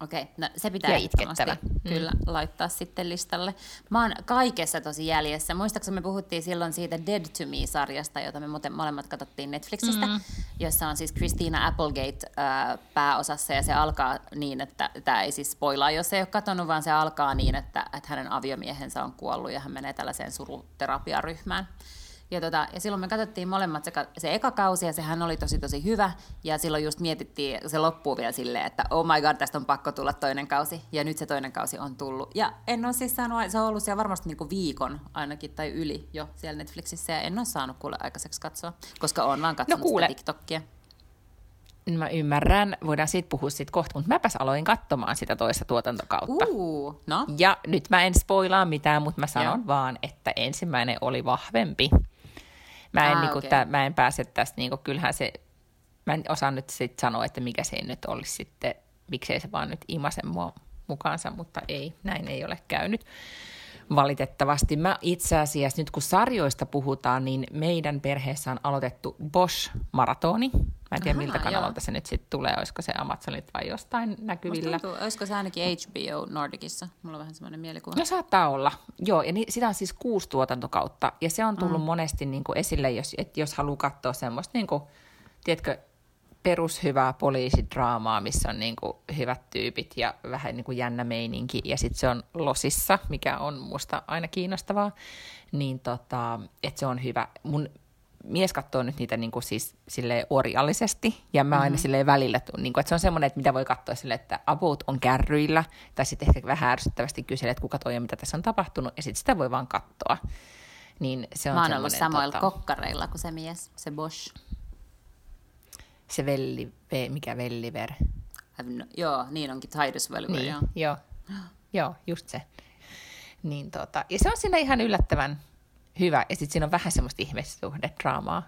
Okei, no se pitää itkettävä. Mm. kyllä laittaa sitten listalle. Mä oon kaikessa tosi jäljessä. Muistaakseni me puhuttiin silloin siitä Dead to Me-sarjasta, jota me muuten molemmat katsottiin Netflixistä, mm. jossa on siis Christina Applegate äh, pääosassa ja se alkaa niin, että tämä ei siis spoilaa, jos ei ole katsonut, vaan se alkaa niin, että, että hänen aviomiehensä on kuollut ja hän menee tällaiseen suruterapiaryhmään. Ja, tota, ja silloin me katsottiin molemmat se, se eka kausi, ja sehän oli tosi tosi hyvä. Ja silloin just mietittiin, se loppuu vielä silleen, että oh my god, tästä on pakko tulla toinen kausi. Ja nyt se toinen kausi on tullut. Ja en ole siis saanut, se on ollut siellä varmasti niinku viikon ainakin, tai yli jo siellä Netflixissä, ja en ole saanut kuule aikaiseksi katsoa, koska on vaan katsonut kuule. sitä TikTokia. Mä ymmärrän, voidaan siitä puhua sitten kohta, mutta mäpäs aloin katsomaan sitä toista tuotantokautta. Uu, no, Ja nyt mä en spoilaa mitään, mutta mä sanon Joo. vaan, että ensimmäinen oli vahvempi. Mä en, Aa, niinku, okei. tää, mä en pääse tästä, niinku, kyllähän se, mä en osaa nyt sit sanoa, että mikä se nyt olisi sitten, miksei se vaan nyt imase mua mukaansa, mutta ei, näin ei ole käynyt. Valitettavasti mä itse asiassa, nyt kun sarjoista puhutaan, niin meidän perheessä on aloitettu Bosch-maratoni. Mä en tiedä, Ahaa, miltä joo. kanavalta se nyt sitten tulee, olisiko se Amazonit vai jostain näkyvillä. tuntuu, olisiko se ainakin HBO Nordicissa? Mulla on vähän semmoinen mielikuva. No saattaa olla, joo, ja ni, sitä on siis kuusi tuotantokautta, ja se on tullut mm. monesti niin kuin esille, jos, että jos haluaa katsoa semmoista, niin kuin, tiedätkö, perushyvää poliisidraamaa, missä on niin kuin hyvät tyypit ja vähän niin kuin jännä meininki, ja sitten se on losissa, mikä on musta aina kiinnostavaa, niin tota, että se on hyvä. Mun mies katsoo nyt niitä niin kuin siis silleen orjallisesti, ja mä aina mm-hmm. silleen välillä, tuun, niin kuin, että se on semmoinen, että mitä voi katsoa silleen, että about on kärryillä, tai sitten ehkä vähän ärsyttävästi kyselee, että kuka toi ja mitä tässä on tapahtunut, ja sitten sitä voi vaan katsoa. Niin se on Mä oon ollut samoilla tota, kokkareilla kuin se mies, se Bosch. Se velli, ve, mikä velliver. No, joo, niin onkin Titus Welliver, Niin, joo. joo. joo, just se. Niin tota, ja se on siinä ihan yllättävän hyvä. Ja sitten siinä on vähän semmoista ihmissuhdedraamaa,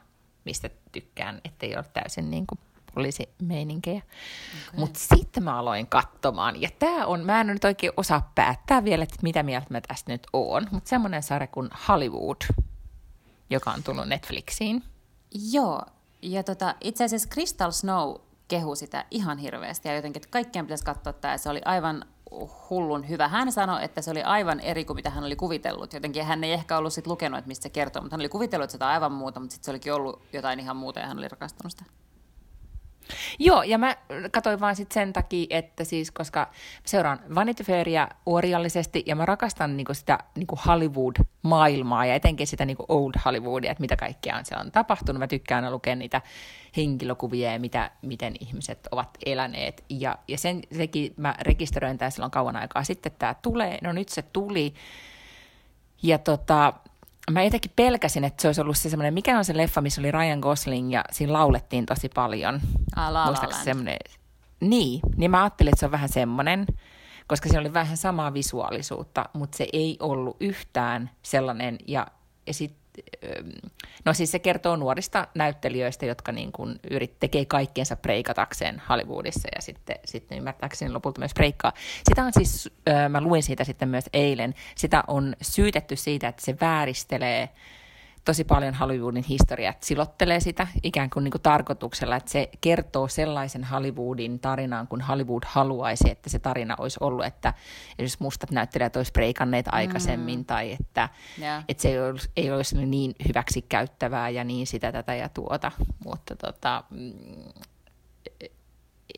mistä tykkään, ettei ole täysin niin kuin poliisimeininkiä. Okay. Mutta sitten mä aloin katsomaan, ja tämä on, mä en nyt oikein osaa päättää vielä, että mitä mieltä mä tästä nyt oon, mutta semmoinen sarja kuin Hollywood, joka on tullut Netflixiin. Joo, ja tota, itse asiassa Crystal Snow kehu sitä ihan hirveästi ja jotenkin, että kaikkien pitäisi katsoa tämä. Se oli aivan hullun hyvä. Hän sanoi, että se oli aivan eri kuin mitä hän oli kuvitellut. Jotenkin hän ei ehkä ollut sit lukenut, että mistä se kertoo, mutta hän oli kuvitellut, on aivan muuta, mutta sitten se olikin ollut jotain ihan muuta ja hän oli rakastunut sitä. Joo, ja mä katsoin vaan sit sen takia, että siis, koska seuraan Vanity Fairia orjallisesti, ja mä rakastan niinku sitä niinku Hollywood maailmaa ja etenkin sitä niin kuin old Hollywoodia, että mitä kaikkea on siellä on tapahtunut. Mä tykkään lukea niitä henkilökuvia ja mitä, miten ihmiset ovat eläneet. Ja, ja sen, sekin mä rekisteröin tämä silloin kauan aikaa sitten, tämä tulee. No nyt se tuli. Ja tota, mä jotenkin pelkäsin, että se olisi ollut se semmoinen, mikä on se leffa, missä oli Ryan Gosling ja siinä laulettiin tosi paljon. Ah, La La Land. Niin, niin mä ajattelin, että se on vähän semmoinen koska siinä oli vähän samaa visuaalisuutta, mutta se ei ollut yhtään sellainen. Ja, ja sit, no siis se kertoo nuorista näyttelijöistä, jotka niin kuin yrit, tekee kaikkeensa preikatakseen Hollywoodissa ja sitten, sitten ymmärtääkseni lopulta myös preikkaa. Sitä on siis, mä luin siitä sitten myös eilen, sitä on syytetty siitä, että se vääristelee tosi paljon Hollywoodin historiaa, että silottelee sitä ikään kuin, niin kuin tarkoituksella, että se kertoo sellaisen Hollywoodin tarinaan, kun Hollywood haluaisi, että se tarina olisi ollut, että esimerkiksi mustat näyttelijät olisi preikanneet aikaisemmin, mm. tai että, yeah. että se ei olisi, ei olisi niin hyväksi käyttävää ja niin sitä, tätä ja tuota, mutta tota, mm,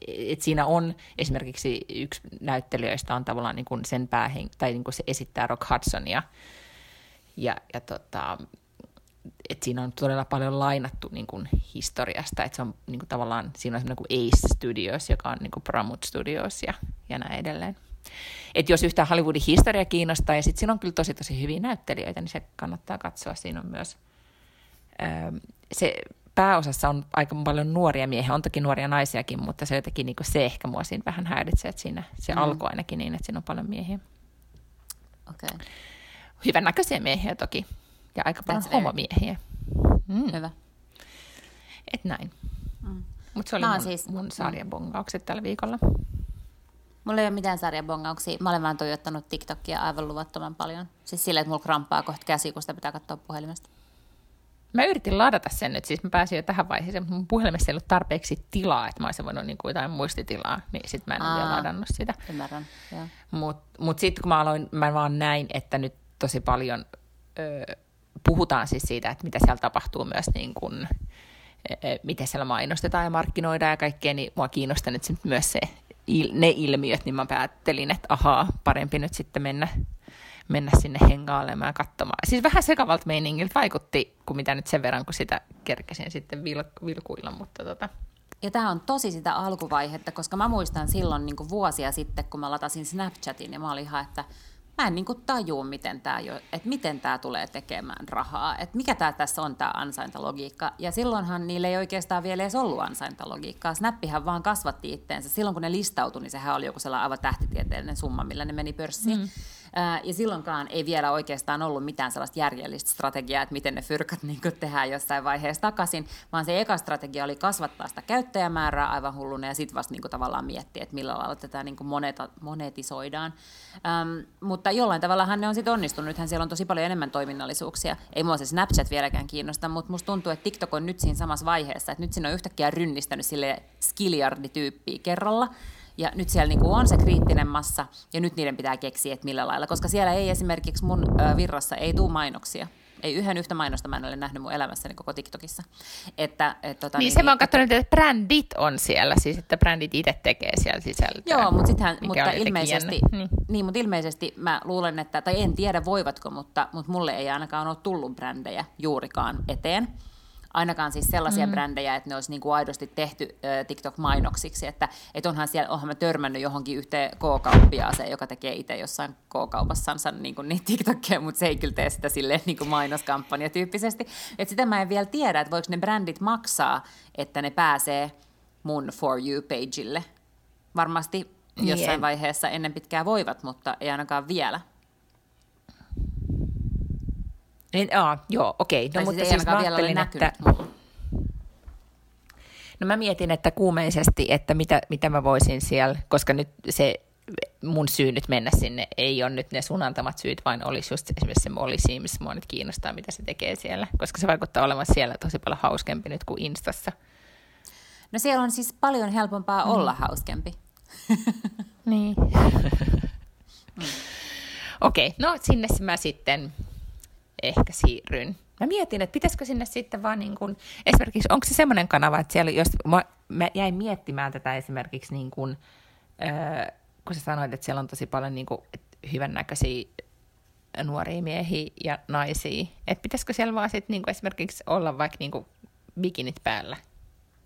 et siinä on esimerkiksi yksi näyttelijöistä on tavallaan niin kuin sen päähen, tai niin kuin se esittää Rock Hudsonia, ja, ja tota, että siinä on todella paljon lainattu niin kuin historiasta, että se on niin kuin tavallaan, siinä on semmoinen kuin Ace Studios, joka on niin kuin Paramount Studios ja, ja näin edelleen. Et jos yhtään Hollywoodin historia kiinnostaa, ja sitten siinä on kyllä tosi tosi hyviä näyttelijöitä, niin se kannattaa katsoa. Siinä on myös, öö, se pääosassa on aika paljon nuoria miehiä, on toki nuoria naisiakin, mutta se jotenkin niin se ehkä mua siinä vähän häiritsee, että siinä se mm. alkoi ainakin niin, että siinä on paljon miehiä. Okay. Hyvän näköisiä miehiä toki, ja aika paljon That's homomiehiä. Mm. Hyvä. Et näin. Mm. Mutta se oli mun, siis, mun sarjabongaukset tällä viikolla. Mulla ei ole mitään sarjabongauksia. Mä olen vaan toivottanut TikTokia aivan luvattoman paljon. Siis silleen, että mulla kramppaa kohta käsi, kun sitä pitää katsoa puhelimesta. Mä yritin ladata sen nyt, siis mä pääsin jo tähän vaiheeseen, mutta mun puhelimessa ei ollut tarpeeksi tilaa, että mä olisin voinut niin kuin jotain muistitilaa, niin sit mä en ole vielä ladannut sitä. Ymmärrän, Mutta mut, mut sitten kun mä aloin, mä vaan näin, että nyt tosi paljon öö, puhutaan siis siitä, että mitä siellä tapahtuu myös niin kuin, e, e, miten siellä mainostetaan ja markkinoidaan ja kaikkea, niin mua kiinnostaa nyt myös se, ne ilmiöt, niin mä päättelin, että ahaa, parempi nyt sitten mennä, mennä sinne hengailemaan katsomaan. Siis vähän sekavalta meiningiltä vaikutti, kuin mitä nyt sen verran, kun sitä kerkesin sitten vil- vilkuilla, mutta tota. Ja tämä on tosi sitä alkuvaihetta, koska mä muistan silloin niin vuosia sitten, kun mä latasin Snapchatin ja mä olin ihan, että mä en niin kuin tajua, miten tämä, että miten tämä tulee tekemään rahaa, että mikä tämä tässä on tämä ansaintalogiikka. Ja silloinhan niillä ei oikeastaan vielä edes ollut ansaintalogiikkaa. Snappihan vaan kasvatti itteensä. Silloin kun ne listautui, niin sehän oli joku sellainen aivan tähtitieteellinen summa, millä ne meni pörssiin. Mm. Ja silloinkaan ei vielä oikeastaan ollut mitään sellaista järjellistä strategiaa, että miten ne fyrkat niin tehdään jossain vaiheessa takaisin, vaan se eka strategia oli kasvattaa sitä käyttäjämäärää aivan hulluna ja sitten vasta niin tavallaan miettiä, että millä lailla tätä niin moneta, monetisoidaan. Ähm, mutta jollain tavallahan ne on sitten onnistunut. Nythän siellä on tosi paljon enemmän toiminnallisuuksia. Ei mua se Snapchat vieläkään kiinnosta, mutta musta tuntuu, että TikTok on nyt siinä samassa vaiheessa, että nyt siinä on yhtäkkiä rynnistänyt sille skilliardityyppiä kerralla. Ja nyt siellä niinku on se kriittinen massa, ja nyt niiden pitää keksiä, että millä lailla. Koska siellä ei esimerkiksi mun virrassa ei tule mainoksia. Ei yhden yhtä mainosta mä en ole nähnyt mun elämässäni koko TikTokissa. Että, et, tota, niin, niin, se mä oon katsonut, että brändit on siellä, siis että brändit itse tekee siellä sisältöä. Joo, mutta, sittenhän, mutta ilmeisesti, niin. Niin, mutta ilmeisesti mä luulen, että, tai en tiedä voivatko, mutta, mutta mulle ei ainakaan ole tullut brändejä juurikaan eteen ainakaan siis sellaisia mm. brändejä, että ne olisi niin kuin aidosti tehty äh, TikTok-mainoksiksi, että et onhan siellä, onhan mä törmännyt johonkin yhteen K-kauppiaaseen, joka tekee itse jossain K-kaupassansa niin kuin niitä TikTokkeja, mutta se ei kyllä tee sitä silleen niin kuin mainoskampanja tyyppisesti. Et sitä mä en vielä tiedä, että voiko ne brändit maksaa, että ne pääsee mun For You-pageille. Varmasti jossain yeah. vaiheessa ennen pitkää voivat, mutta ei ainakaan vielä. Niin, aa, joo, okei. No, mutta siis mä vielä ole että... No mä mietin, että kuumeisesti, että mitä, mitä mä voisin siellä, koska nyt se mun syy nyt mennä sinne ei ole nyt ne sun antamat syyt, vaan olisi just esimerkiksi se Molly Sims, mua nyt kiinnostaa, mitä se tekee siellä, koska se vaikuttaa olevan siellä tosi paljon hauskempi nyt kuin Instassa. No siellä on siis paljon helpompaa mm. olla hauskempi. niin. mm. Okei, okay, no sinne mä sitten ehkä siirryn. Mä mietin, että pitäisikö sinne sitten vaan niin kuin, esimerkiksi, onko se semmoinen kanava, että siellä, jos mä, mä jäin miettimään tätä esimerkiksi niin kuin, öö, kun sä sanoit, että siellä on tosi paljon niin kuin, hyvännäköisiä nuoria miehiä ja naisia. Että pitäisikö siellä vaan sit niinku esimerkiksi olla vaikka niinku bikinit päällä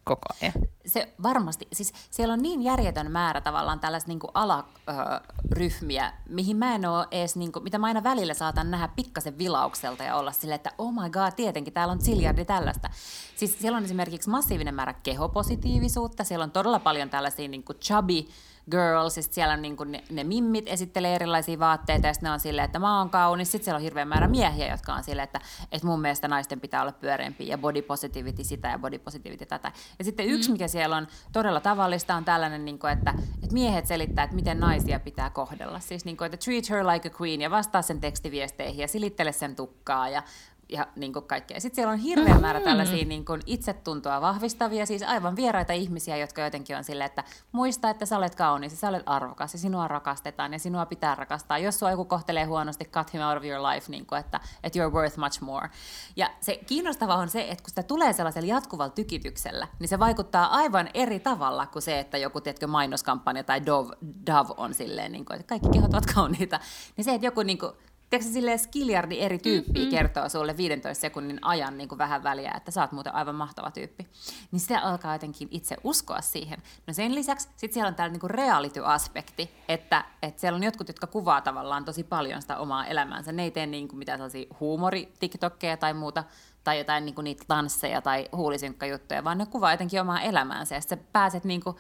koko ajan? Se varmasti, siis siellä on niin järjetön määrä tavallaan tällaisia niin alaryhmiä, mihin mä en ole edes, niin kuin, mitä mä aina välillä saatan nähdä pikkasen vilaukselta ja olla silleen, että oh my god, tietenkin, täällä on ziljardi tällaista. Siis siellä on esimerkiksi massiivinen määrä kehopositiivisuutta, siellä on todella paljon tällaisia niin kuin chubby girls, siis siellä on niin kuin ne, ne mimmit esittelee erilaisia vaatteita, ja sitten ne on silleen, että mä oon kaunis, sitten siellä on hirveän määrä miehiä, jotka on silleen, että, että mun mielestä naisten pitää olla pyöreämpiä, ja body positivity sitä, ja body positivity tätä. Ja sitten yksi, mm. mikä siellä on todella tavallista, on tällainen, niin kuin, että, että miehet selittää, että miten naisia pitää kohdella. Siis niin kuin, että treat her like a queen, ja vastaa sen tekstiviesteihin, ja silittele sen tukkaa, ja ja niin kuin kaikkea. Sitten siellä on hirveä määrä tällaisia niin kuin itsetuntoa vahvistavia, siis aivan vieraita ihmisiä, jotka jotenkin on silleen, että muista, että sä olet kaunis ja sä olet arvokas ja sinua rakastetaan ja sinua pitää rakastaa. Jos sua joku kohtelee huonosti, cut him out of your life, niin kuin, että, että you're worth much more. Ja se kiinnostava on se, että kun sitä tulee sellaisella jatkuvalla tykityksellä, niin se vaikuttaa aivan eri tavalla kuin se, että joku, tiedätkö, mainoskampanja tai Dove, Dove on silleen, niin kuin, että kaikki kehot ovat kauniita. Niin se, että joku niin kuin, Tiedätkö silleen skiljardi eri tyyppiä mm-hmm. kertoo sulle 15 sekunnin ajan niin kuin vähän väliä, että sä oot muuten aivan mahtava tyyppi. Niin sitä alkaa jotenkin itse uskoa siihen. No sen lisäksi sit siellä on tällainen niin reality-aspekti, että, että siellä on jotkut, jotka kuvaa tavallaan tosi paljon sitä omaa elämäänsä. Ne ei tee niin kuin mitään sellaisia huumori-tiktokkeja tai muuta, tai jotain niin kuin niitä tansseja tai huulisinkkajuttuja, vaan ne kuvaa jotenkin omaa elämäänsä. Ja sä pääset niin kuin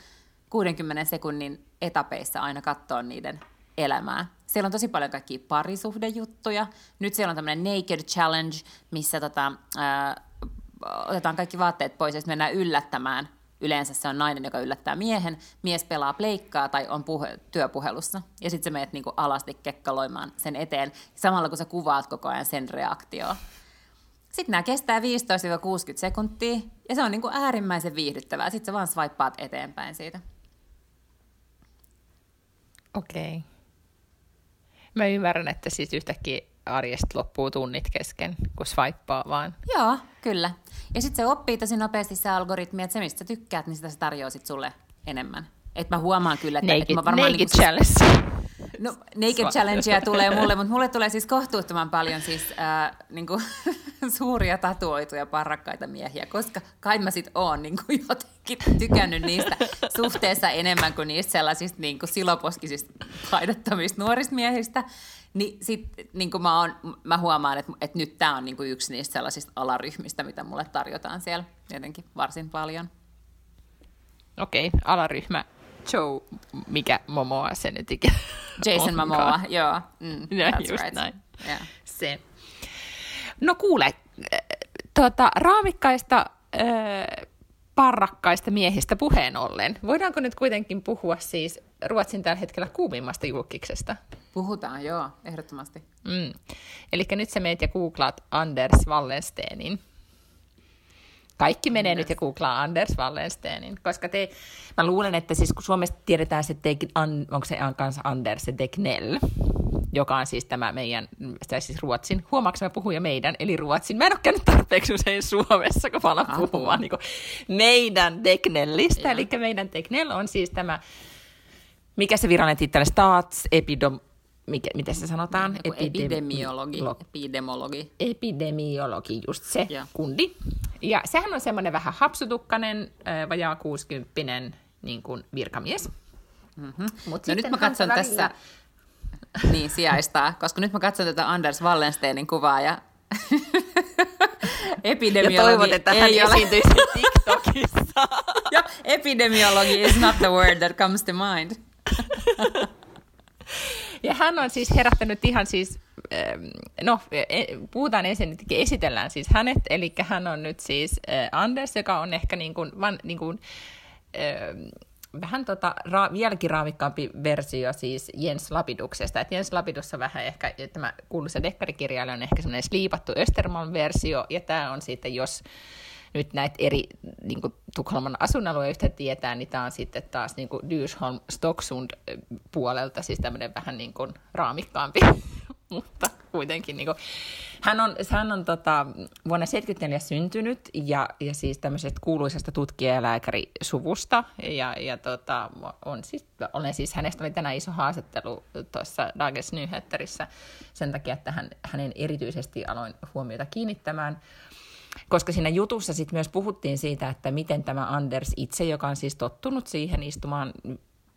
60 sekunnin etapeissa aina katsoa niiden elämää. Siellä on tosi paljon kaikkia parisuhdejuttuja. Nyt siellä on tämmöinen Naked Challenge, missä tota, ää, otetaan kaikki vaatteet pois ja mennään yllättämään. Yleensä se on nainen, joka yllättää miehen. Mies pelaa pleikkaa tai on puhe, työpuhelussa. Ja sitten sä menet niinku alasti kekkaloimaan sen eteen, samalla kun sä kuvaat koko ajan sen reaktioa. Sitten nämä kestää 15-60 sekuntia, ja se on niinku äärimmäisen viihdyttävää. Sitten sä vaan swipeaat eteenpäin siitä. Okei. Okay. Mä ymmärrän, että siis yhtäkkiä arjesta loppuu tunnit kesken, kun swipea vaan. Joo, kyllä. Ja sitten se oppii tosi nopeasti se algoritmi, että se mistä sä tykkäät, niin sitä se tarjoaa sit sulle enemmän. Et mä huomaan kyllä, että, naked, että mä varmaan... Naked niin challenge. No, naked challengea tulee mulle, mutta mulle tulee siis kohtuuttoman paljon siis äh, niin kuin, suuria tatuoituja parrakkaita miehiä, koska kai mä sit oon niin kuin, jotenkin tykännyt niistä suhteessa enemmän kuin niistä sellaisista niin kuin siloposkisista paidattomista nuorista miehistä. Niin sit niin kuin mä, oon, mä huomaan, että, että nyt tämä on niin kuin yksi niistä sellaisista alaryhmistä, mitä mulle tarjotaan siellä jotenkin varsin paljon. Okei, alaryhmä Joe, mikä Momoa se nyt ikä Jason Momoa, joo. Mm, ja, that's just right. näin. Yeah. Se. No kuule, tuota, raamikkaista, äh, parrakkaista miehistä puheen ollen. Voidaanko nyt kuitenkin puhua siis Ruotsin tällä hetkellä kuumimmasta julkiksesta? Puhutaan, joo, ehdottomasti. Mm. Eli nyt sä meet ja googlaat Anders Wallensteenin kaikki menee nyt ja googlaa Anders Wallensteinin, koska te, mä luulen, että siis kun Suomesta tiedetään se, te, an, onko se kanssa Anders se Tegnell, joka on siis tämä meidän, tai siis Ruotsin, huomaaks mä puhuja meidän, eli Ruotsin. Mä en ole käynyt tarpeeksi usein Suomessa, kun mä alan puhumaan niin meidän Tegnellistä, eli meidän Tegnell on siis tämä, mikä se virallinen titteli, Statsepidom, mikä, miten se sanotaan? Epidem- epidemiologi. Epidemiologi. Epidemiologi, just se ja. kundi. Ja sehän on semmoinen vähän hapsutukkainen, vajaa 60 niin kuin virkamies. Mm-hmm. Mut no nyt mä katson tässä, niin sijaistaa, koska nyt mä katson tätä Anders Wallensteinin kuvaa ja epidemiologi ja toivot, että hän ei esiintyisi TikTokissa. ja epidemiologi is not the word that comes to mind. Ja hän on siis herättänyt ihan siis, no e, puhutaan ensin, esitellään siis hänet, eli hän on nyt siis äh, Anders, joka on ehkä niin kuin, van, niin kuin vähän tota, ra, vieläkin raamikkaampi versio siis Jens Lapiduksesta. Et Jens Lapidussa vähän ehkä, tämä kuuluisa dekkarikirjailija on ehkä semmoinen sliipattu Österman-versio, ja tämä on sitten, jos nyt näitä eri niin kuin Tukholman asuinalueen yhtä tietää, niin tämä on sitten taas niin kuin Dysholm Stocksund puolelta, siis tämmöinen vähän niin kuin raamikkaampi, mutta kuitenkin. Niin kuin, hän on, hän on tota, vuonna 74 syntynyt ja, ja siis tämmöisestä kuuluisesta tutkija- ja. Ja, ja tota, on siis, olen siis, hänestä oli tänään iso haastattelu tuossa Dagens Nyheterissä sen takia, että hän, hänen erityisesti aloin huomiota kiinnittämään. Koska siinä jutussa sitten myös puhuttiin siitä, että miten tämä Anders itse, joka on siis tottunut siihen istumaan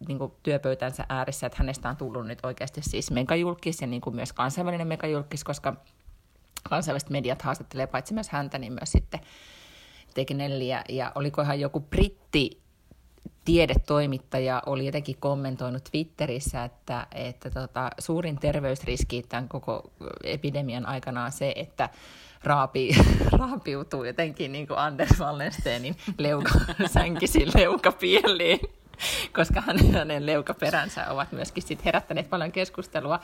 niin kuin työpöytänsä ääressä, että hänestä on tullut nyt oikeasti siis megajulkis ja niin kuin myös kansainvälinen megajulkis, koska kansainväliset mediat haastattelee paitsi myös häntä, niin myös sitten Tegnelliä. Ja olikohan joku britti tiedetoimittaja oli jotenkin kommentoinut Twitterissä, että, että tota, suurin terveysriski tämän koko epidemian aikana on se, että raapi, raapiutuu jotenkin niin kuin Anders Wallensteinin leuka, sänkisin leukapieliin, koska hänen leukaperänsä ovat myöskin sit herättäneet paljon keskustelua.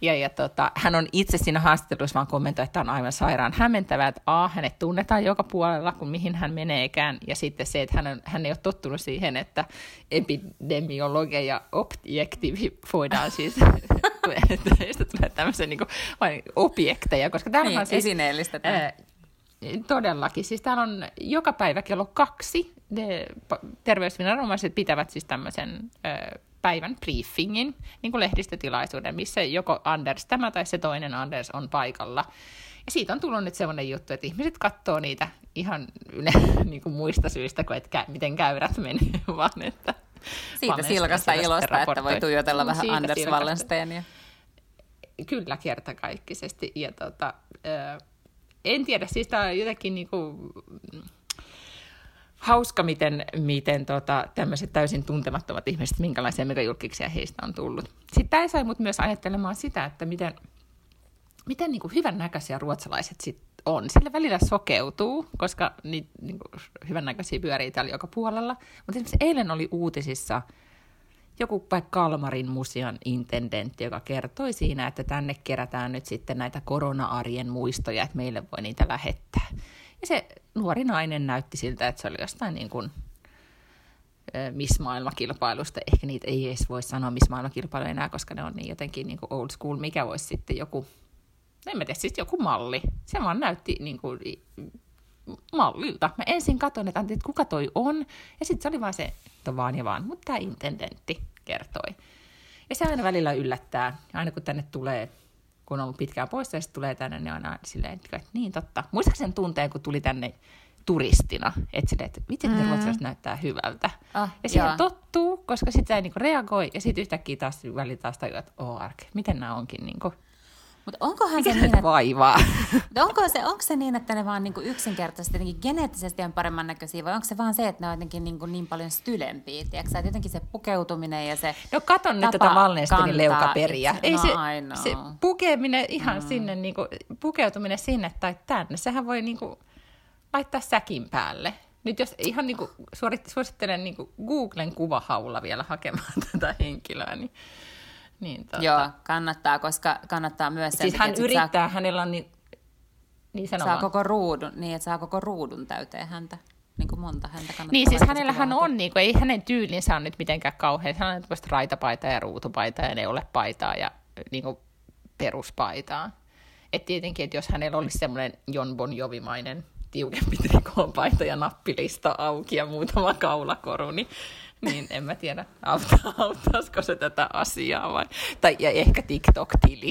Ja, ja tota, hän on itse siinä haastattelussa vaan kommentoi, että on aivan sairaan hämmentävää, että A, hänet tunnetaan joka puolella, kun mihin hän meneekään. Ja sitten se, että hän, on, hän ei ole tottunut siihen, että epidemiologeja objektivoidaan siis, että tulee tämmöisiä niin kuin, objekteja, koska täällä niin, on siis... esineellistetään. Ää, Todellakin. Siis täällä on joka päivä kello kaksi. Ne terveysviranomaiset pitävät siis tämmöisen ö, päivän briefingin, niin kuin lehdistötilaisuuden, missä joko Anders tämä tai se toinen Anders on paikalla. Ja siitä on tullut nyt sellainen juttu, että ihmiset katsoo niitä ihan yle, niin kuin muista syistä kuin että miten käyrät menee, vaan että... Siitä silkasta ilosta, että voi tuijotella vähän Anders silkasta. Wallensteinia. Kyllä, kertakaikkisesti. Ja tota, en tiedä, siis tämä on jotenkin niin kuin, hauska, miten, miten tota, tämmöiset täysin tuntemattomat ihmiset, minkälaisia megajulkiksia heistä on tullut. Sitten tämä sai mut myös ajattelemaan sitä, että miten, miten niin kuin hyvännäköisiä ruotsalaiset sit on. Sillä välillä sokeutuu, koska niin, niin kuin hyvännäköisiä pyörii täällä joka puolella. Mutta esimerkiksi eilen oli uutisissa joku vaikka Kalmarin museon intendentti, joka kertoi siinä, että tänne kerätään nyt sitten näitä korona-arjen muistoja, että meille voi niitä lähettää. Ja se nuori nainen näytti siltä, että se oli jostain niin kuin Miss Maailmakilpailusta. Ehkä niitä ei edes voi sanoa Miss Maailmakilpailu enää, koska ne on niin jotenkin niin kuin old school. Mikä voisi sitten joku, en mä tiedä, siis joku malli. Se vaan näytti niin kuin mallilta. Mä ensin katsoin, että, että kuka toi on, ja sitten se oli vaan se, että vaan ja vaan, mutta tämä intendentti kertoi. Ja se aina välillä yllättää, aina kun tänne tulee kun on ollut pitkään poissa ja sitten tulee tänne, niin aina silleen, että niin totta. Muistatko sen tunteen, kun tuli tänne turistina, että silleen, että vitsi, että mm. ruotsalaiset näyttää hyvältä. Ah, ja siihen joo. tottuu, koska sitten ei niinku reagoi, ja sitten yhtäkkiä taas välillä taas tajua, että oh, ark, miten nämä onkin niinku mutta onkohan Mikä se niin, että, vaivaa? onko, se, onko se niin, että ne vaan niinku yksinkertaisesti jotenkin geneettisesti on paremman näköisiä, vai onko se vaan se, että ne on jotenkin niinku niin paljon stylempiä, tiedätkö? Että jotenkin se pukeutuminen ja se No katon nyt tätä Wallensteinin leukaperiä. Ei no, se, se pukeminen ihan mm. sinne, niinku, pukeutuminen sinne tai tänne, sehän voi niinku laittaa säkin päälle. Nyt jos ihan niinku suosittelen niinku Googlen kuvahaulla vielä hakemaan tätä henkilöä, niin niin, tuota. Joo, kannattaa, koska kannattaa myös sen Siis hän takia, yrittää, saa, hänellä on niin, niin saa koko ruudun, niin että saa koko ruudun täyteen häntä. Niin kuin monta häntä kannattaa. Niin, siis hänellähän on, niin kuin, ei hänen tyylinsä on nyt mitenkään kauhean. Hän on raitapaitaa ja ruutupaitaa ja neullepaitaa ja niin kuin peruspaitaa. Et tietenkin, että jos hänellä olisi semmoinen Jon Bon Jovimainen tiukempi trikoonpaita ja nappilista auki ja muutama kaulakoru, niin niin en mä tiedä, auttaisiko se tätä asiaa vai... Tai ja ehkä TikTok-tili,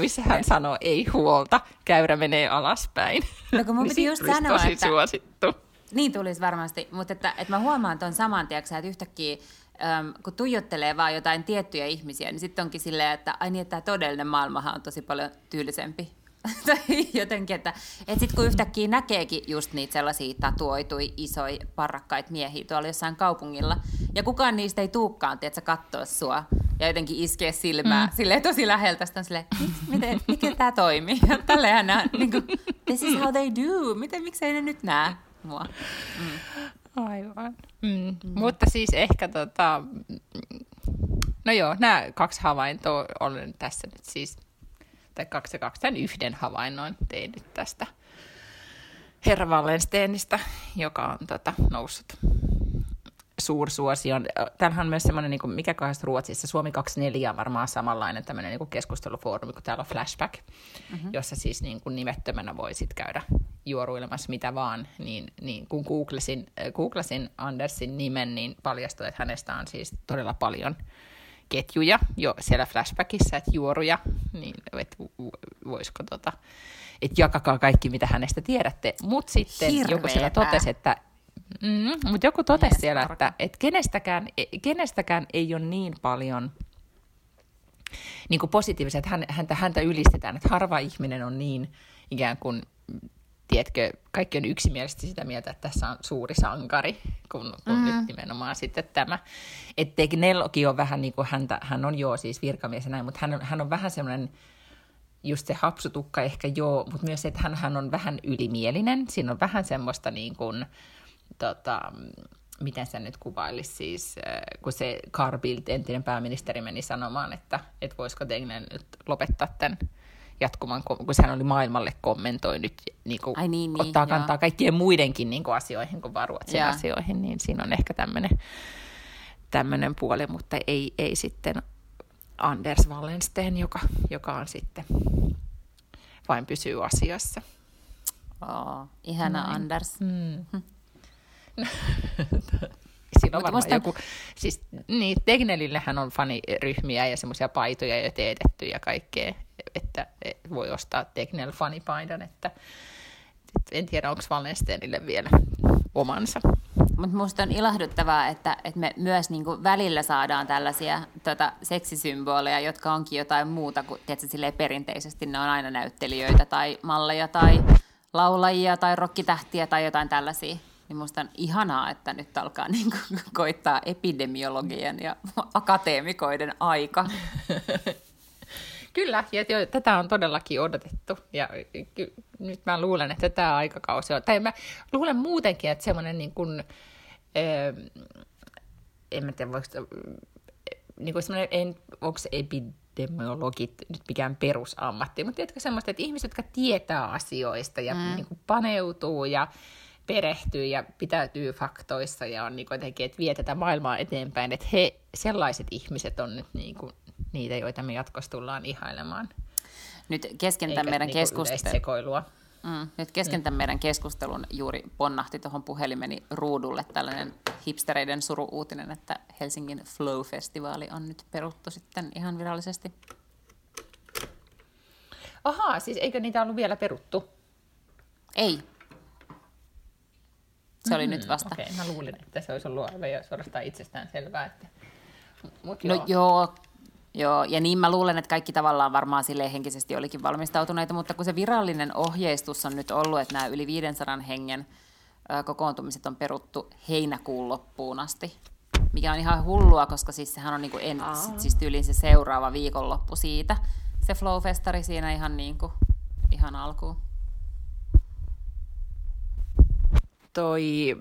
missä hän sanoo, ei huolta, käyrä menee alaspäin. No kun mun piti just sanoa, tosi että... suosittu. Niin tulisi varmasti, mutta että, että mä huomaan tuon saman, tiiäksä, että yhtäkkiä äm, kun tuijottelee vaan jotain tiettyjä ihmisiä, niin sitten onkin silleen, että ai niin, että tämä todellinen maailmahan on tosi paljon tyylisempi tai jotenkin, että, että sitten kun yhtäkkiä näkeekin just niitä sellaisia tatuoitui isoja parrakkaita miehiä tuolla jossain kaupungilla, ja kukaan niistä ei tuukkaan, että katsoa sua ja jotenkin iskee silmää mm. silleen tosi läheltä, sitten on silleen, miten, miten tämä toimii? Ja tälleenhän nämä, niin kuin, this is how they do, miten, miksei ne nyt näe mua? Mm. Aivan. Mm. Mm. Mutta siis ehkä tota, no joo, nämä kaksi havaintoa olen tässä nyt siis tai kaksi ja kaksi, tämän yhden havainnoin tein nyt tästä herra Wallensteinista, joka on tota, noussut suursuosion. Tämähän on myös semmoinen, niin kuin, mikä kahdesta Ruotsissa, Suomi 24 on varmaan samanlainen tämmöinen niin kuin keskustelufoorumi, kun täällä on Flashback, mm-hmm. jossa siis niin kuin nimettömänä voi sit käydä juoruilemassa mitä vaan. Niin, niin kun googlasin, googlasin Andersin nimen, niin paljastui, että hänestä on siis todella paljon ketjuja jo siellä Flashbackissa, että juoruja, niin että voisiko tota, että jakakaa kaikki, mitä hänestä tiedätte. Mutta sitten Hirveetä. joku siellä totesi, että Mm, mutta joku totesi siellä, että, että kenestäkään, kenestäkään ei ole niin paljon niin kuin positiivisia, että hän, häntä, häntä ylistetään, että harva ihminen on niin ikään kuin, tiedätkö, kaikki on yksimielisesti sitä mieltä, että tässä on suuri sankari, kun, kun mm-hmm. nyt nimenomaan sitten tämä. Että Nellokin on vähän niin kuin häntä, hän on joo siis virkamies ja näin, mutta hän on, hän on vähän semmoinen, just se hapsutukka ehkä joo, mutta myös se, että hän, hän on vähän ylimielinen. Siinä on vähän semmoista niin kuin, tota, miten se nyt kuvailisi siis, äh, kun se Carl Bildt, entinen pääministeri, meni sanomaan, että, että voisiko Degnen nyt lopettaa tämän jatkuman, kun sehän oli maailmalle kommentoinut, niin kuin Ai niin, niin, ottaa kantaa joo. kaikkien muidenkin niin kuin asioihin kuin vaan Ruotsin ja. asioihin, niin siinä on ehkä tämmöinen puoli, mutta ei, ei sitten Anders Wallensten, joka, joka on sitten vain pysyy asiassa. Oh, ihana Näin. Anders. Mm. Hm. Siinä on varmaan musta... joku, siis niin, Tegnelillehän on faniryhmiä ja semmoisia paitoja jo teetetty ja kaikkea, että voi ostaa Tegnell fanipaidan, että, että en tiedä, onko Wallensteinille vielä omansa. Mutta minusta on ilahduttavaa, että, että me myös niinku välillä saadaan tällaisia tota, seksisymboleja, jotka onkin jotain muuta kuin tietysti, perinteisesti ne on aina näyttelijöitä tai malleja tai laulajia tai rokkitähtiä tai jotain tällaisia niin minusta on ihanaa, että nyt alkaa niin kuin koittaa epidemiologian ja akateemikoiden aika. Kyllä, ja jo, tätä on todellakin odotettu. Ja ky, nyt mä luulen, että tämä aikakausi on, tai mä luulen muutenkin, että semmoinen niin kuin, äh, en mä tiedä, voiko, niin kuin semmoinen, en, onko epidemiologit nyt mikään perusammatti, mutta tiedätkö semmoista, että ihmiset, jotka tietää asioista ja mm. niin kuin paneutuu ja perehtyy ja pitäytyy faktoissa ja on niin jotenkin, että vie tätä maailmaa eteenpäin, että he, sellaiset ihmiset on nyt niin kuin niitä, joita me jatkossa tullaan ihailemaan. Nyt kesken tämän meidän niin keskustelun. Mm, nyt kesken mm. tämän meidän keskustelun juuri ponnahti tuohon puhelimeni ruudulle tällainen hipstereiden suru-uutinen, että Helsingin Flow-festivaali on nyt peruttu sitten ihan virallisesti. Ahaa, siis eikö niitä ollut vielä peruttu? Ei, se oli mm, nyt vasta. Okei, okay. mä luulin, että se olisi ollut aivan jo suorastaan itsestään selvää. Että... Mut no joo. joo. Joo, ja niin mä luulen, että kaikki tavallaan varmaan sille henkisesti olikin valmistautuneita, mutta kun se virallinen ohjeistus on nyt ollut, että nämä yli 500 hengen kokoontumiset on peruttu heinäkuun loppuun asti, mikä on ihan hullua, koska siis sehän on niin kuin en, siis tyyliin se seuraava viikonloppu siitä, se Flow-festari siinä ihan, niin kuin, ihan alkuun. Toi,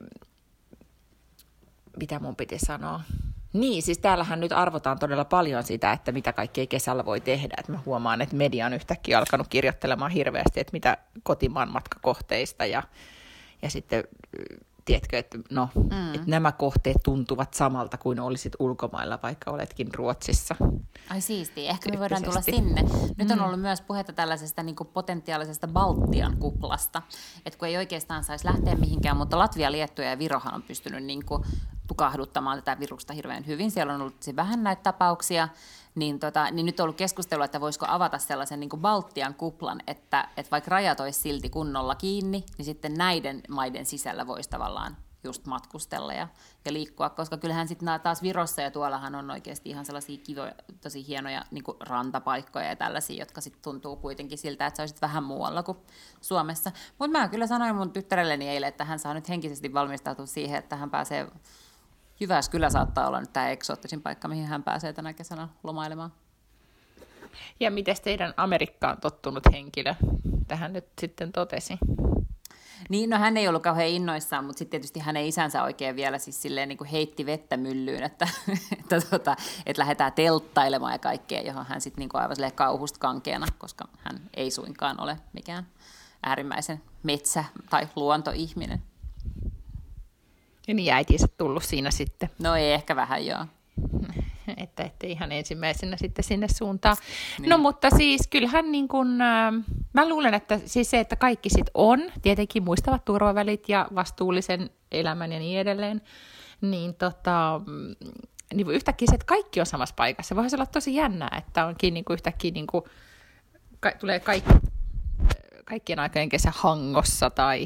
mitä mun piti sanoa? Niin, siis täällähän nyt arvotaan todella paljon sitä, että mitä kaikkea kesällä voi tehdä. Et mä huomaan, että media on yhtäkkiä alkanut kirjoittelemaan hirveästi, että mitä kotimaan matkakohteista ja, ja sitten tiedätkö, että, no, mm. että nämä kohteet tuntuvat samalta kuin olisit ulkomailla, vaikka oletkin Ruotsissa. Ai siisti, ehkä me voidaan tulla sinne. Nyt on mm. ollut myös puhetta tällaisesta niin potentiaalisesta Baltian kuplasta, että kun ei oikeastaan saisi lähteä mihinkään, mutta Latvia, Liettua ja Virohan on pystynyt niin kuin tukahduttamaan tätä virusta hirveän hyvin. Siellä on ollut vähän näitä tapauksia, niin, tota, niin nyt on ollut keskustelua, että voisiko avata sellaisen niin kuin Baltian kuplan, että, että vaikka rajat olisi silti kunnolla kiinni, niin sitten näiden maiden sisällä voisi tavallaan just matkustella ja, ja liikkua, koska kyllähän sitten taas Virossa ja tuollahan on oikeasti ihan sellaisia kivoja, tosi hienoja niin kuin rantapaikkoja ja tällaisia, jotka sitten tuntuu kuitenkin siltä, että sä olisit vähän muualla kuin Suomessa. Mutta mä kyllä sanoin mun tyttärelleni eilen, että hän saa nyt henkisesti valmistautua siihen, että hän pääsee Jyväskylä saattaa olla nyt tämä eksoottisin paikka, mihin hän pääsee tänä kesänä lomailemaan. Ja miten teidän Amerikkaan tottunut henkilö tähän nyt sitten totesi? Niin, no hän ei ollut kauhean innoissaan, mutta sitten tietysti hänen isänsä oikein vielä siis silleen niin kuin heitti vettä myllyyn, että, että, tota, että lähdetään telttailemaan ja kaikkea, johon hän sitten niin kuin aivan kauhusta kankeena, koska hän ei suinkaan ole mikään äärimmäisen metsä- tai luontoihminen. Niin äitinsä tullut siinä sitten. No ei, ehkä vähän joo. että ette ihan ensimmäisenä sitten sinne suuntaan. Niin. No mutta siis kyllähän niin kuin, äh, mä luulen, että siis se, että kaikki sit on, tietenkin muistavat turvavälit ja vastuullisen elämän ja niin edelleen, niin tota, mm, niin yhtäkkiä se, että kaikki on samassa paikassa. Voisi olla tosi jännää, että onkin niin kuin yhtäkkiä niin kuin, ka- tulee kaikki, kaikkien aikojen kesä Hangossa tai,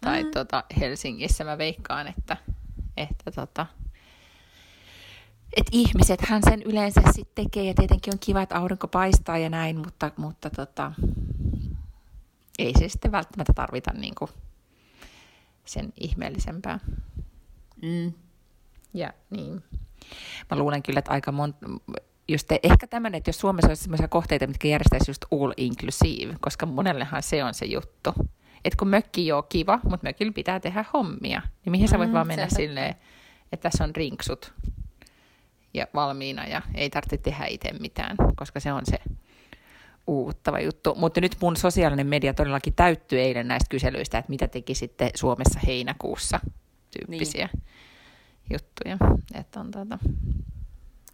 tai mm. tota Helsingissä. Mä veikkaan, että, että tota, että ihmisethän sen yleensä sitten tekee ja tietenkin on kiva, että aurinko paistaa ja näin, mutta, mutta tota, ei se sitten välttämättä tarvita niin kuin sen ihmeellisempää. Mm. Ja niin. Mä luulen kyllä, että aika monta, just ehkä tämän, että jos Suomessa olisi sellaisia kohteita, mitkä järjestäisi just all inclusive, koska monellehan se on se juttu. Että kun mökki on kiva, mutta mökillä pitää tehdä hommia, niin mihin sä voit mm, vaan mennä silleen, että tässä on rinksut ja valmiina ja ei tarvitse tehdä itse mitään, koska se on se uuvuttava juttu. Mutta nyt mun sosiaalinen media todellakin täyttyi eilen näistä kyselyistä, että mitä teki sitten Suomessa heinäkuussa tyyppisiä niin. juttuja. Että on tuota...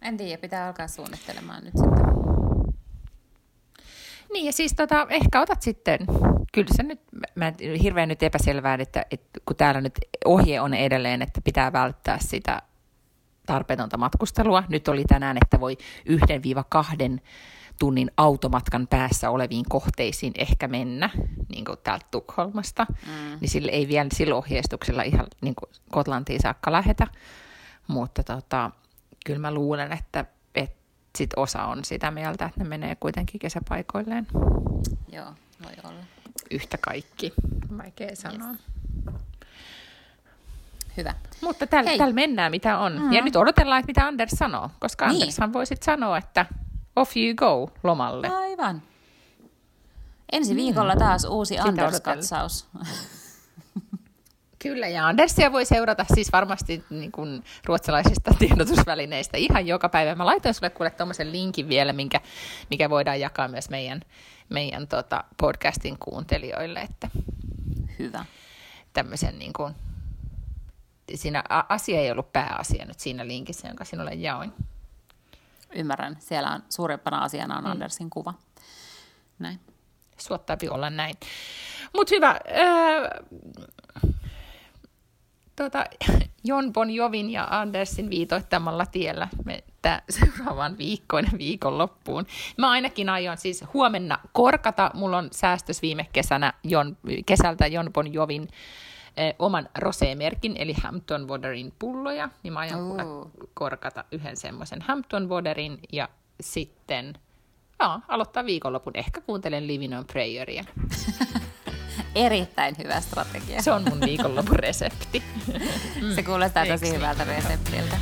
En tiedä, pitää alkaa suunnittelemaan nyt sitten. Niin ja siis tota, ehkä otat sitten, kyllä se nyt, mä hirveän nyt epäselvää, että, että kun täällä nyt ohje on edelleen, että pitää välttää sitä tarpeetonta matkustelua. Nyt oli tänään, että voi yhden viiva kahden tunnin automatkan päässä oleviin kohteisiin ehkä mennä, niin kuin täältä Tukholmasta, mm. niin sille ei vielä sillä ohjeistuksella ihan niin kuin Kotlantiin saakka lähetä, mutta tota, kyllä mä luulen, että, että sit osa on sitä mieltä, että ne menee kuitenkin kesäpaikoilleen. Joo, voi olla. Yhtä kaikki, vaikea sanoa. Yes. Hyvä. Mutta tällä täl mennään, mitä on. Mm. Ja nyt odotellaan, että mitä Anders sanoo, koska niin. Andershan voisit sanoa, että off you go lomalle. Aivan. Ensi mm. viikolla taas uusi Anders-katsaus. Kyllä, ja Andersia voi seurata siis varmasti niin kuin ruotsalaisista tiedotusvälineistä ihan joka päivä. Mä laitoin sulle kuule tuommoisen linkin vielä, minkä, mikä voidaan jakaa myös meidän, meidän tota podcastin kuuntelijoille. Että Hyvä. Tämmöisen niin kuin siinä asia ei ollut pääasia nyt siinä linkissä, jonka sinulle jaoin. Ymmärrän. Siellä on suurempana asiana on mm. Andersin kuva. Näin. Suottaapi olla näin. Mutta hyvä. Äh, tota, Jon Bon Jovin ja Andersin viitoittamalla tiellä me tää seuraavan viikkoon viikonloppuun. Mä ainakin aion siis huomenna korkata. Mulla on säästös viime kesänä Jon, kesältä Jon Bon Jovin eh, oman rosemerkin, eli Hampton Waterin pulloja, niin mä aion uh. korkata yhden semmoisen Hampton Waterin ja sitten joo, aloittaa viikonlopun. Ehkä kuuntelen Living on Prayeria. Erittäin hyvä strategia. Se on mun viikonlopun resepti. Se kuulostaa tosi hyvältä reseptiltä.